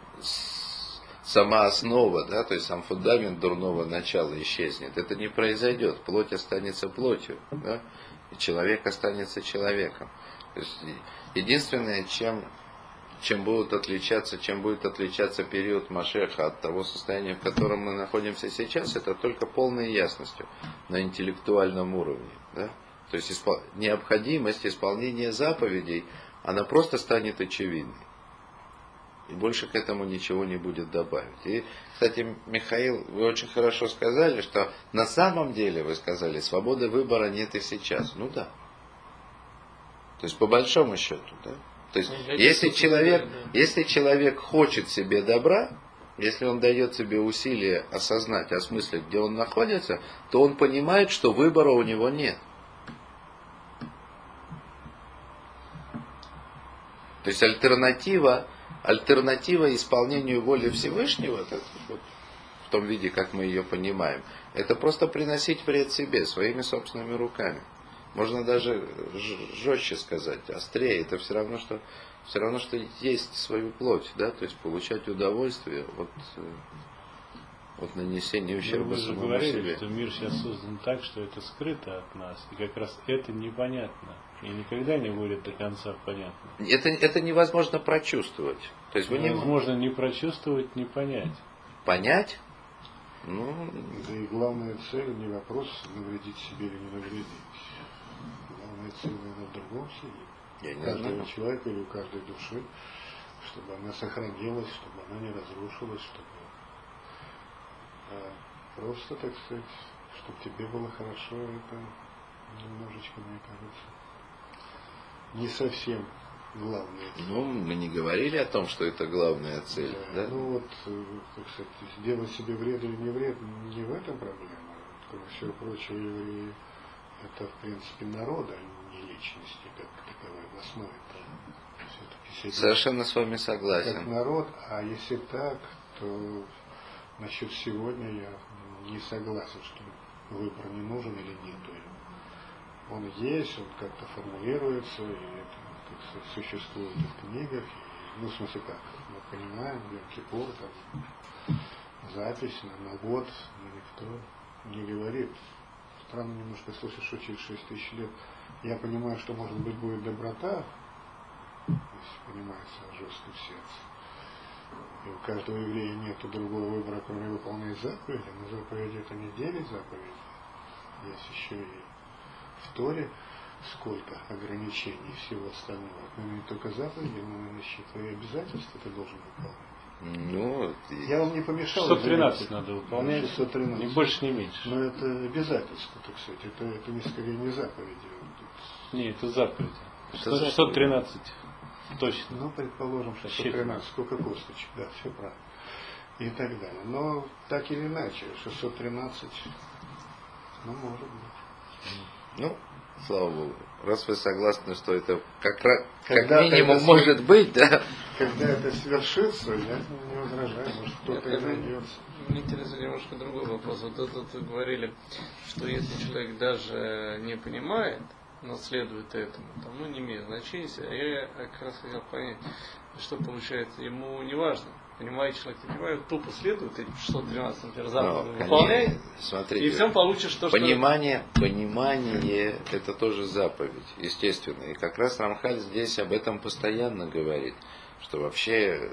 сама основа, да, то есть сам фундамент дурного начала исчезнет. Это не произойдет. Плоть останется плотью, да, и человек останется человеком. То есть единственное, чем чем будут отличаться, чем будет отличаться период Машеха от того состояния, в котором мы находимся сейчас, это только полной ясностью на интеллектуальном уровне. Да? То есть испол... необходимость исполнения заповедей она просто станет очевидной. И больше к этому ничего не будет добавить. И, кстати, Михаил, вы очень хорошо сказали, что на самом деле, вы сказали, свободы выбора нет и сейчас. Ну да. То есть, по большому счету, да. То есть, Ну, если человек, если человек хочет себе добра, если он дает себе усилие осознать, осмыслить, где он находится, то он понимает, что выбора у него нет. То есть альтернатива, альтернатива исполнению воли Всевышнего, в том виде, как мы ее понимаем, это просто приносить вред себе своими собственными руками. Можно даже жестче сказать, острее. Это все равно, что все равно, что есть свою плоть, да, то есть получать удовольствие от, от нанесения ущерба Вы же самому говорили, себе. что мир сейчас создан так, что это скрыто от нас. И как раз это непонятно. И никогда не будет до конца понятно. Это, это невозможно прочувствовать. То есть вы не Невозможно не прочувствовать, не понять. понять, ну, Да и главная цель не вопрос навредить себе или не навредить. Главная цель, наверное, в другом сидит. я У не каждого знаю. человека или у каждой души, чтобы она сохранилась, чтобы она не разрушилась, чтобы э, просто, так сказать, чтобы тебе было хорошо, это немножечко, мне кажется, не совсем главное. Ну, мы не говорили о том, что это главная цель, да? Ну вот, э, так сказать, сделать себе вред или не вред, не в этом проблема. Кроме всего прочего, евреи это, в принципе, народ, а не личности, как таковой в основе. Совершенно с вами как согласен. народ, а если так, то насчет сегодня я не согласен, что выбор не нужен или его. Он есть, он как-то формулируется, и это, так сказать, существует и в книгах, и, ну, в смысле как, мы понимаем, Йом-Кипур, там, запись на, на год, но никто не говорит. Странно немножко слышать, что через 6 тысяч лет я понимаю, что, может быть, будет доброта, если понимается жесткое сердце. И у каждого еврея нет другого выбора, кроме выполнять заповеди. Но заповеди это не 9 заповедей. Есть еще и в Торе сколько ограничений всего остального. Но не только заповеди, но еще твои обязательства ты должен выполнять. Ну, Я вам не помешал. 613 извините. надо выполнять. 613. Ни больше, ни меньше. Но это обязательство, так сказать. Это, это не скорее не заповеди. Не, это заповедь. Это 600 613. Точно. Ну, предположим, что Считано. 613, сколько косточек, да, все правильно. И так далее. Но так или иначе, 613, ну, может быть. ну, слава Богу. Раз вы согласны, что это как, как минимум это может быть, да? Когда это свершится, я не возражаю, может кто-то и Это- найдется. Мне интересует немножко другой вопрос. Вот тут вы говорили, что если человек даже не понимает, но следует этому, там, ну, не имеет значения, а я как раз хотел понять, что получается, ему не важно, понимает человек, не понимает, тупо следует этим 612, например, Ну, заповедям, конечно. выполняет, Смотрите. и всем получишь то, что... Понимание, понимание это тоже заповедь, естественно. И как раз Рамхаль здесь об этом постоянно говорит, что вообще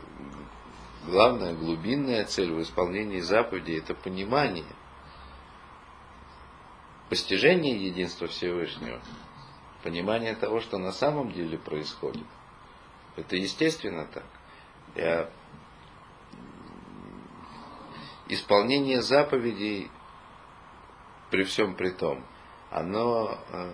главная глубинная цель в исполнении заповедей это понимание. Постижение единства Всевышнего, понимание того, что на самом деле происходит. Это естественно так. Я... Исполнение заповедей при всем при том, оно, э,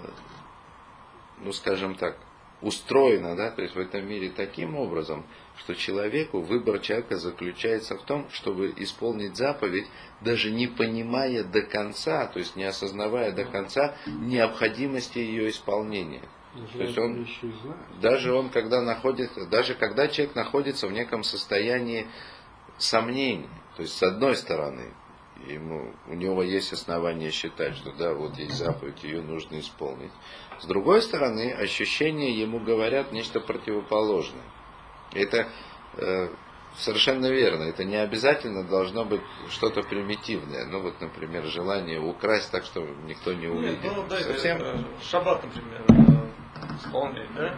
ну скажем так, устроено, да, то есть в этом мире таким образом, что человеку, выбор человека заключается в том, чтобы исполнить заповедь, даже не понимая до конца, то есть не осознавая до конца необходимости ее исполнения. То есть он-. Даже он, когда находится, даже когда человек находится в неком состоянии сомнений, то есть с одной стороны, ему, у него есть основания считать, что да, вот есть заповедь, ее нужно исполнить. С другой стороны, ощущения ему говорят нечто противоположное. Это э, совершенно верно. Это не обязательно должно быть что-то примитивное. Ну вот, например, желание украсть так, что никто не Нет, увидит. ну, да, Совсем это, шаббат, например, э, исполняет, да?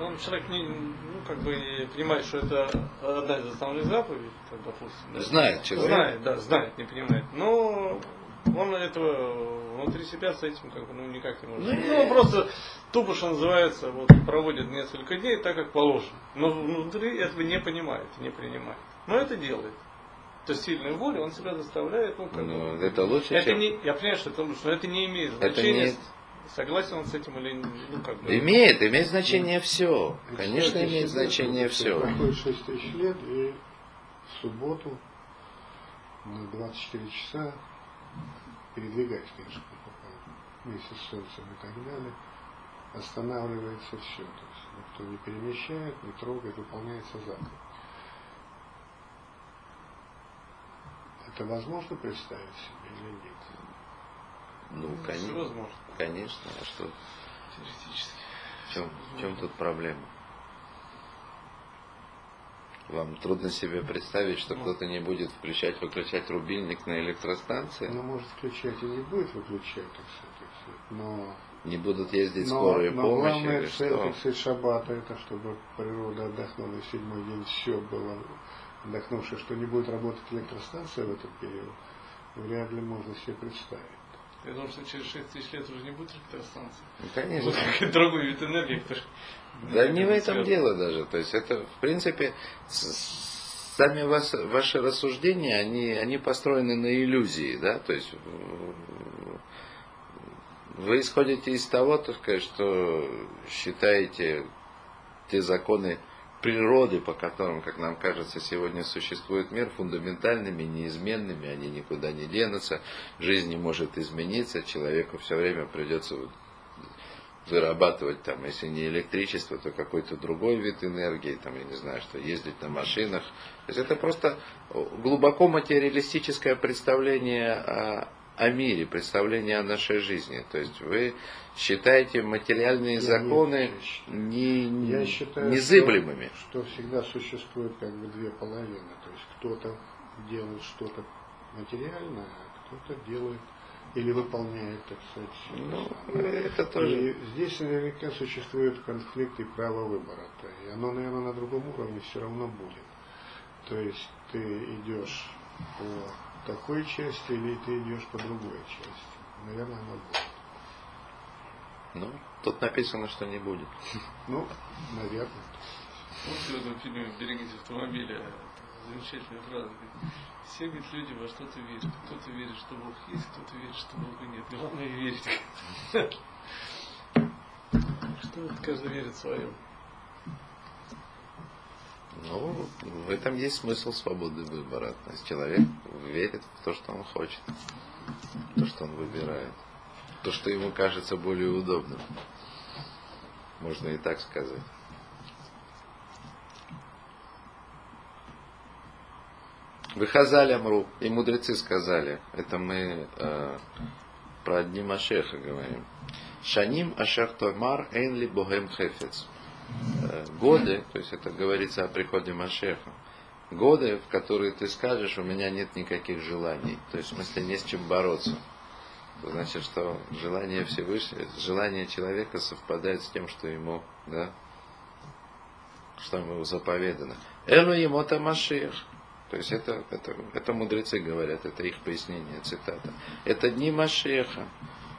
Он человек не, ну, как бы понимает, что это одна из основных заповедей, как допустим. Да? знает человек. Знает, да, знает, не понимает. Но Он этого внутри себя с этим как бы ну никак не может. Ну, он просто тупо, что называется, вот проводит несколько дней так, как положено. Но внутри этого не понимает, не принимает. Но это делает. То есть сильной воли он себя заставляет. Ну, как Ну, бы, это лучше, это чем... не, я понимаю, что это лучше, но это не имеет Это значения. не- Согласен он с этим или не? Ну, как бы. Имеет, имеет значение все. И Конечно, имеет значение все. Проходит 6 тысяч лет, и в субботу на 24 часа передвигаясь, конечно, вместе с солнцем и так далее, останавливается все. То есть никто не перемещает, не трогает, выполняется заповедь. Это возможно представить себе или нет? Ну, Все конечно, возможно. Конечно. А что? Теоретически. В чем, в чем тут проблема? Вам трудно себе представить, что кто-то не будет включать, выключать рубильник на электростанции? Оно может включать и не будет выключать, так сказать, но Не будут ездить Но, скорые но помощи главная или цель, что? так сказать, шаббата, это чтобы природа отдохнула, и седьмой день все было отдохнувшее, что не будет работать электростанция в этот период, вряд ли можно себе представить. Я думаю, что через 6 тысяч лет уже не будет электростанции. Ну, конечно. Будет другой вид энергии, который... Да не в этом дело даже. То есть это, в принципе, сами вас, ваши рассуждения, они, они построены на иллюзии, да, то есть вы исходите из того, так сказать, что считаете те законы природы, по которым, как нам кажется, сегодня существует мир, фундаментальными, неизменными, они никуда не денутся, жизнь не может измениться, человеку все время придется вырабатывать там, если не электричество, то какой-то другой вид энергии, там, я не знаю, что ездить на машинах. То есть это просто глубоко материалистическое представление о, о мире, представление о нашей жизни. То есть вы считаете материальные Я законы не- не, Я считаю, незыблемыми. Что, что всегда существует как бы две половины. То есть кто-то делает что-то материальное, а кто-то делает или выполняет, так сказать, Ну, это тоже... И здесь наверняка существует конфликт и право выбора. То И оно, наверное, на другом уровне все равно будет. То есть ты идешь по такой части или ты идешь по другой части. Наверное, оно будет. Ну, тут написано, что не будет. Ну, наверное. Помните в этом фильме «Берегите автомобиля» замечательная фраза. Все говорит, люди во что-то верят. Кто-то верит, что Бог есть, кто-то верит, что Бога нет. Главное верить. Что вот каждый верит в своем. Ну, в этом есть смысл свободы выбора. То есть человек верит в то, что он хочет, то, что он выбирает, то, что ему кажется более удобным. Можно и так сказать. Выхазали Амру, и мудрецы сказали, это мы э, про дни Машеха говорим. Шаним Ашер Томар Эйнли Богем Хефец. Годы, то есть это говорится о приходе Машеха. Годы, в которые ты скажешь, у меня нет никаких желаний. То есть в смысле не с чем бороться. Это значит, что желание Всевышнего, желание человека совпадает с тем, что ему, да, что ему заповедано. Элу емота Машех. То есть это, это, это мудрецы говорят, это их пояснение, цитата. Это дни Машеха,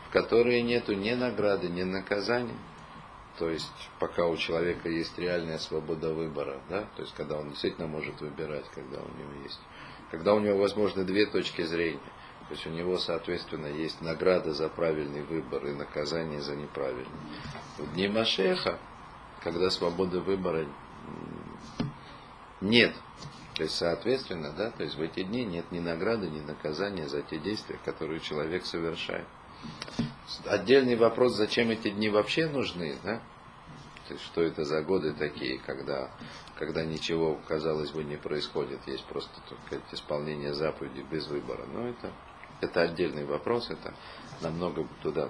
в которые нету ни награды, ни наказания. То есть пока у человека есть реальная свобода выбора, да, то есть когда он действительно может выбирать, когда у него есть, когда у него возможно две точки зрения. То есть у него, соответственно, есть награда за правильный выбор и наказание за неправильный. В дни Машеха, когда свободы выбора нет, то есть, соответственно, да, то есть в эти дни нет ни награды, ни наказания за те действия, которые человек совершает. Отдельный вопрос, зачем эти дни вообще нужны, да? То есть, что это за годы такие, когда, когда ничего, казалось бы, не происходит, есть просто только исполнение заповедей без выбора. Но это, это отдельный вопрос, это намного туда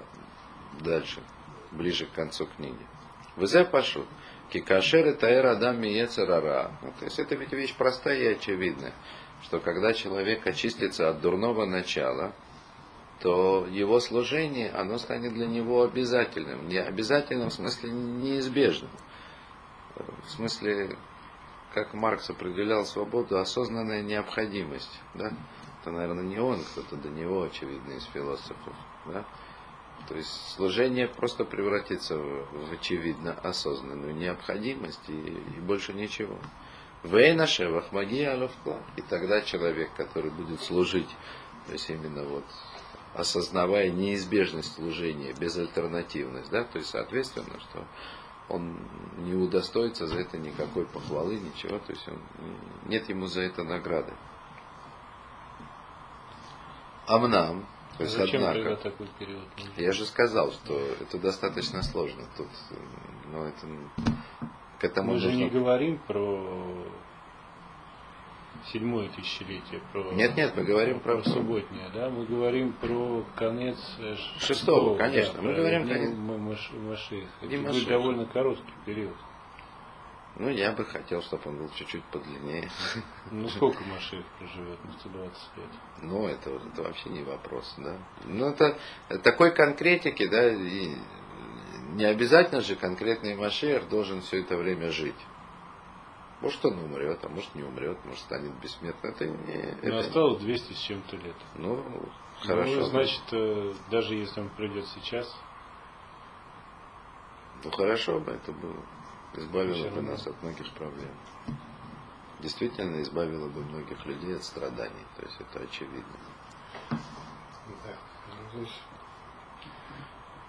дальше, ближе к концу книги. Взе пошел. Кикашер таэр адам миецерара. Ну, то есть это ведь вещь простая и очевидная, что когда человек очистится от дурного начала, то его служение, оно станет для него обязательным. Не обязательным в смысле неизбежным. В смысле, как Маркс определял свободу, осознанная необходимость. Да? это, наверное, не он, кто-то до него, очевидно, из философов. Да? То есть служение просто превратится в, в очевидно осознанную необходимость и, и больше ничего. Вейнаше вахмаги алавкла. И тогда человек, который будет служить, то есть именно вот осознавая неизбежность служения, безальтернативность, да, то есть соответственно, что он не удостоится за это никакой похвалы, ничего, то есть он, нет ему за это награды. Амнам, то есть, Зачем однако, такой период? я же сказал, что это достаточно сложно. Тут, ну, это, к этому Мы же нужно- не говорим про седьмое тысячелетие, про, Нет, нет, мы говорим про- субботнее, да? Мы говорим про конец э, ш- Шестого, конечно, мы про говорим дни конец. М- Маш- Машиха. Дни Это будет Машиха. довольно короткий период. Ну, я бы хотел, чтобы он был чуть-чуть подлиннее. Ну сколько Маших проживет? Ну 120 лет. Ну, это, это вообще не вопрос, да. Ну, это такой конкретики, да, и не обязательно же конкретный Машех должен все это время жить. Может, он умрет, а может, не умрет, может, станет бессмертным. Это не... Но это- осталось 200 с чем-то лет. Ну, хорошо. Ну, значит, э, даже если он придет сейчас, Ну, хорошо бы это было. Избавило бы нас от многих проблем. Действительно, избавило бы многих людей от страданий. То есть, это очевидно. Да. Ну, здесь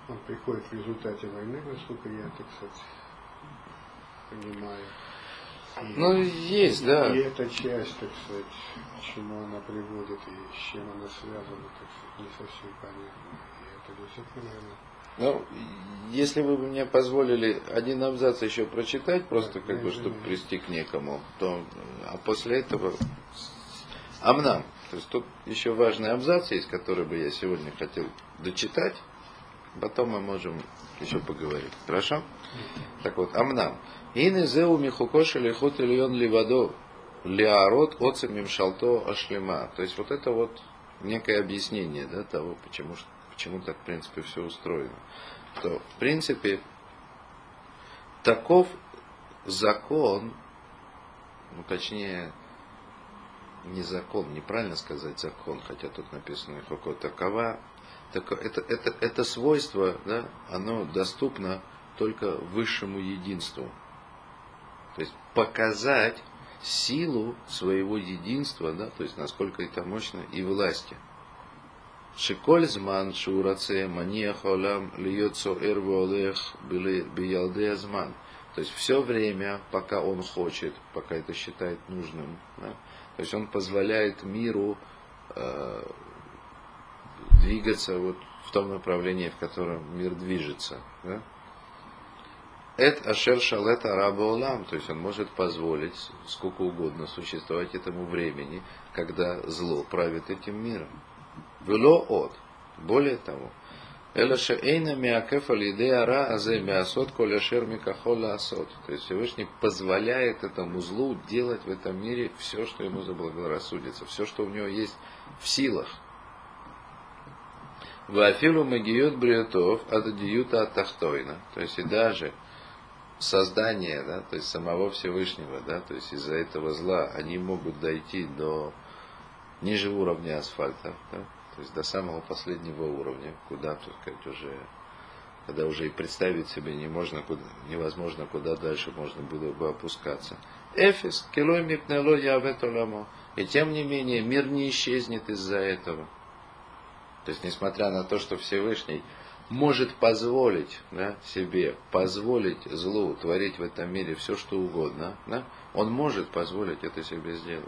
он приходит в результате войны, насколько я, так сказать, понимаю. И- Ну, есть, да. И эта часть, так сказать, к чему она приводит и с чем она связана, так сказать, не совсем понятно. И это действительно, наверное, Ну, если вы бы мне позволили один абзац еще прочитать, просто как бы, чтобы прийти к некому, то, а после этого Амнам. То есть тут еще важный абзац есть, который бы я сегодня хотел дочитать. Потом мы можем еще поговорить. Хорошо? Так вот, Амнам. Ины зеу михукош лихут ильон ливадо лиарот оцем мимшалто ашлема. То есть вот это вот некое объяснение да, того, почему, почему так, в принципе, все устроено. То, в принципе, таков закон, ну, точнее, не закон, неправильно сказать закон, хотя тут написано Хокко такова, так это, это, это свойство, да, оно доступно только высшему единству. То есть показать силу своего единства, да, то есть насколько это мощно, и власти. Шиколь зман шураце маниях олам льет соэр волех биялде зман. То есть все время, пока он хочет, пока это считает нужным, да, то есть он позволяет миру э, двигаться вот в том направлении, в котором мир движется. Да? Эт ашер шалет араба то есть он может позволить сколько угодно существовать этому времени, когда зло правит этим миром. Вело от. Более того, Эла шеэйна миакеф алидея ра азе миасот коля шер микахола асот. То есть Всевышний позволяет этому злу делать в этом мире все, что ему заблагорассудится, все, что у него есть в силах. Вафилу магиот бриотов от диюта от тахтойна. То есть и даже создание, да, то есть самого Всевышнего, да, то есть из-за этого зла они могут дойти до ниже уровня асфальта, да, то есть до самого последнего уровня, куда, так сказать, уже, когда уже и представить себе не можно, куда, невозможно, куда дальше можно было бы опускаться. Эфис, килой мипнело яветоламо. И тем не менее, мир не исчезнет из-за этого. То есть, несмотря на то, что Всевышний может позволить да, себе, позволить злу творить в этом мире все, что угодно, да, он может позволить это себе сделать.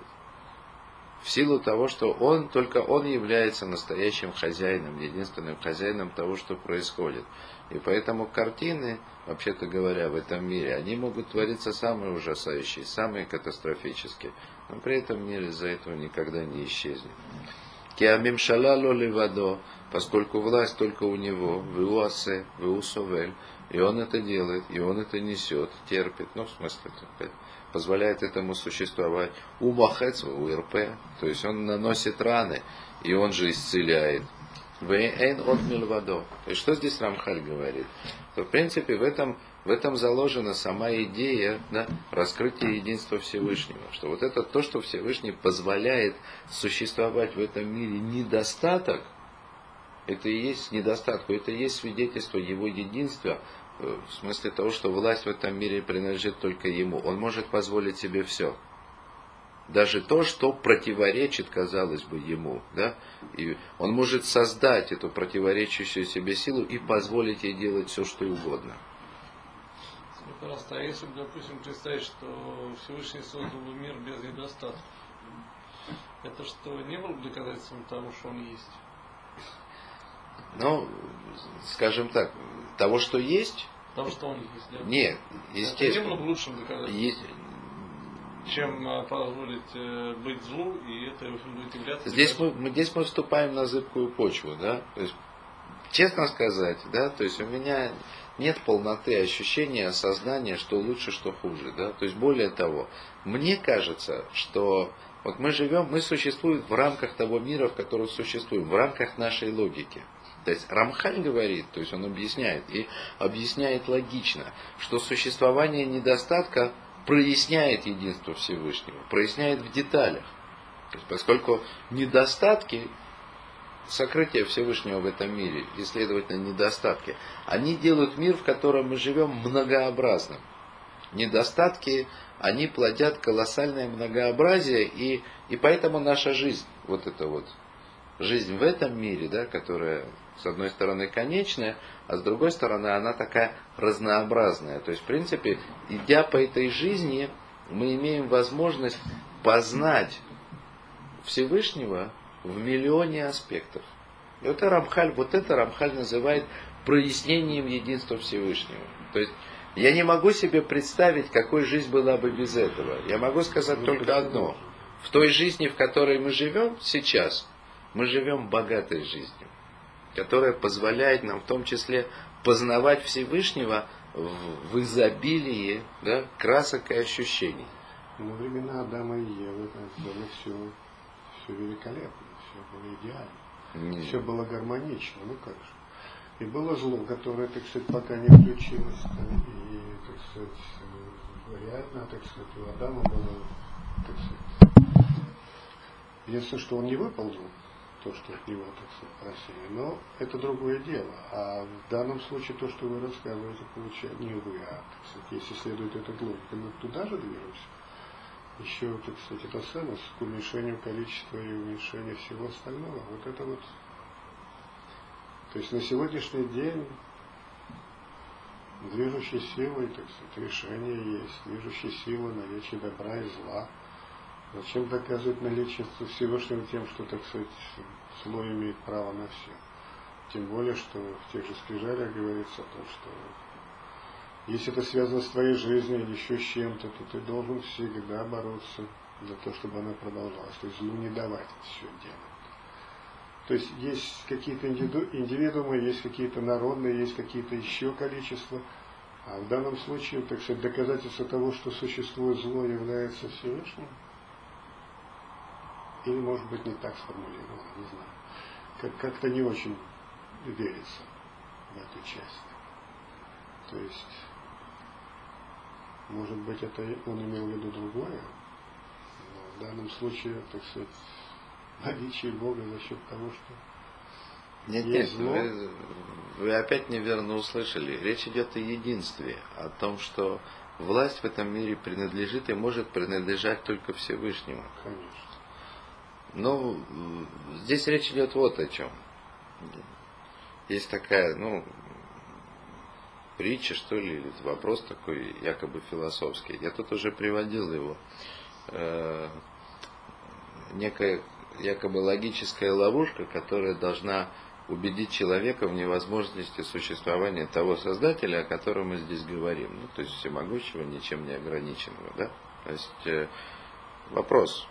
В силу того, что он, только он является настоящим хозяином, единственным хозяином того, что происходит. И поэтому картины, вообще-то говоря, в этом мире, они могут твориться самые ужасающие, самые катастрофические. Но при этом мир из-за этого никогда не исчезнет. Киамим шалало левадо, поскольку власть только у него, в Иуасе, в Иусовель, и он это делает, и он это несет, терпит, ну, в смысле, сказать, позволяет этому существовать. У Махец, у РП, то есть он наносит раны, и он же исцеляет. Вейн от мильвадо. То есть что здесь Рамхаль говорит? То в принципе в этом В этом заложена сама идея да, раскрытия единства Всевышнего. Что вот это то, что Всевышний позволяет существовать в этом мире недостаток, это и есть недостаток, это и есть свидетельство его единства, э, в смысле того, что власть в этом мире принадлежит только ему. Он может позволить себе все. Даже то, что противоречит, казалось бы, ему. Да? И он может создать эту противоречащую себе силу и позволить ей делать все, что угодно. Просто, а если, допустим, представить, что Всевышний создал мир без недостатков, это что, не было бы доказательством того, что он есть? Ну, скажем так, того, что есть... Того, что он есть, да? Нет, естественно. Это не было бы лучшим доказательством. Есть, чем а, позволить э, быть злу, и это будет являться... Здесь мы, мы, здесь мы вступаем на зыбкую почву, да, то есть, честно сказать, да, то есть у меня нет полноты ощущения, осознания, что лучше, что хуже, да, то есть более того, мне кажется, что вот мы живем, мы существуем в рамках того мира, в котором существуем, в рамках нашей логики. То есть Рамхаль говорит, то есть он объясняет, и объясняет логично, что существование недостатка проясняет единство Всевышнего, проясняет в деталях. То есть, поскольку недостатки, сокрытие Всевышнего в этом мире, и, следовательно, недостатки, они делают мир, в котором мы живем, многообразным. Недостатки, они плодят колоссальное многообразие, и, и поэтому наша жизнь, вот эта вот жизнь в этом мире, да, которая с одной стороны конечная, а с другой стороны она такая разнообразная. То есть, в принципе, идя по этой жизни, мы имеем возможность познать Всевышнего в миллионе аспектов. И вот это Рамхаль, вот это Рамхаль называет прояснением единства Всевышнего. То есть я не могу себе представить, какой жизнь была бы без этого. Я могу сказать только одно. В той жизни, в которой мы живем сейчас, мы живем богатой жизнью которая позволяет нам в том числе познавать Всевышнего в, в изобилии да, красок и ощущений. На времена Адама и Евы это было все, все великолепно, было идеально, Нет. все было гармонично, ну как же. И было зло, которое, так сказать, пока не включилось. И, так сказать, реально, так сказать, у Адама было, так сказать, единственное, что он не выполнил, то, что от него, так сказать, просили. Но это другое дело. А в данном случае то, что вы рассказываете, получается не вы, а, так сказать, если следует этой логике, мы туда же движемся. Еще, так сказать, это самое, к уменьшению количества и уменьшению всего остального. Вот это вот. То есть на сегодняшний день движущей силой, так сказать, решение есть, движущей силой наличие добра и зла – Зачем доказывать наличие Всевышнего тем, что, так сказать, зло имеет право на все? Тем более, что в тех же скрижалях говорится о том, что если это связано с твоей жизнью или еще с чем-то, то ты должен всегда бороться за то, чтобы она продолжалась. То есть злу не давать это все делать. То есть есть какие-то индивидуумы, есть какие-то народные, есть какие-то еще количества. А в данном случае, так сказать, доказательство того, что существует зло, является Всевышним. Или, может быть, не так сформулировано, не знаю. Как- как-то не очень верится в эту часть. То есть, может быть, это он имел в виду другое, но в данном случае, так сказать, наличие Бога за счет того, что нет, нет, вы, вы опять неверно услышали. Речь идет о единстве, о том, что власть в этом мире принадлежит и может принадлежать только Всевышнему. Конечно. Ну, здесь речь идет вот о чем. Есть такая, ну, притча, что ли, или вопрос такой якобы философский. Я тут уже приводил его. Э, некая якобы логическая ловушка, которая должна убедить человека в невозможности существования того Создателя, о котором мы здесь говорим. Ну, то есть всемогущего, ничем не ограниченного. Да? То есть э, вопрос,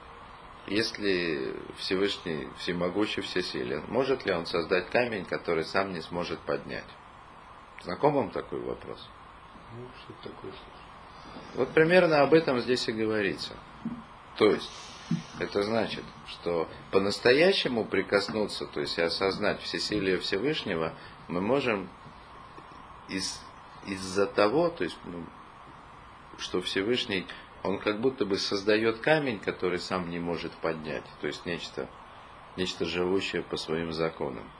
если Всевышний всемогущий, всесилен, может ли он создать камень, который сам не сможет поднять? Знаком вам такой вопрос? Ну, что такое Вот примерно об этом здесь и говорится. То есть, это значит, что по-настоящему прикоснуться, то есть осознать всесилие Всевышнего, мы можем из, из-за того, то есть, ну, что Всевышний, он как будто бы создает камень, который сам не может поднять, то есть нечто, нечто живущее по своим законам.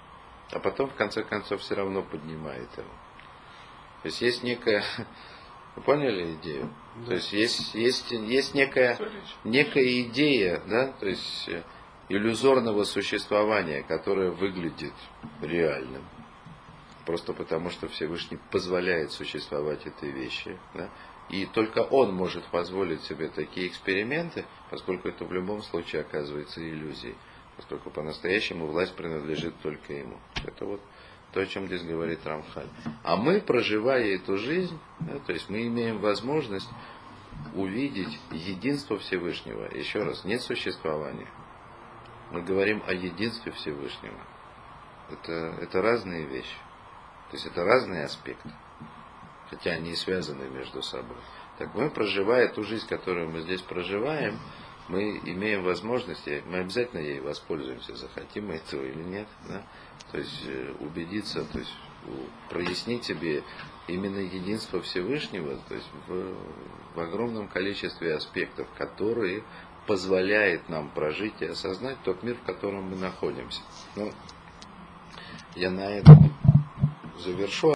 А потом, в конце концов, все равно поднимает его. То есть есть некая, вы поняли идею? Да. То есть есть, есть, есть некая, некая идея, да, то есть э, иллюзорного существования, которое выглядит реальным. Просто потому, что Всевышний позволяет существовать этой вещи. Да? И только он может позволить себе такие эксперименты, поскольку это в любом случае оказывается иллюзией. Поскольку по-настоящему власть принадлежит только ему. Это вот то, о чем здесь говорит Рамхаль. А мы, проживая эту жизнь, да, то есть мы имеем возможность увидеть единство Всевышнего. Еще раз, нет существования. Мы говорим о единстве Всевышнего. Это, это разные вещи. То есть это разные аспекты. Хотя они и связаны между собой. Так мы, проживая ту жизнь, которую мы здесь проживаем, мы имеем возможность, мы обязательно ей воспользуемся, захотим мы этого или нет. Да? То есть э, убедиться, то есть прояснить себе именно единство Всевышнего, то есть в, в огромном количестве аспектов, которые позволяет нам прожить и осознать тот мир, в котором мы находимся. Ну, я на этом завершу.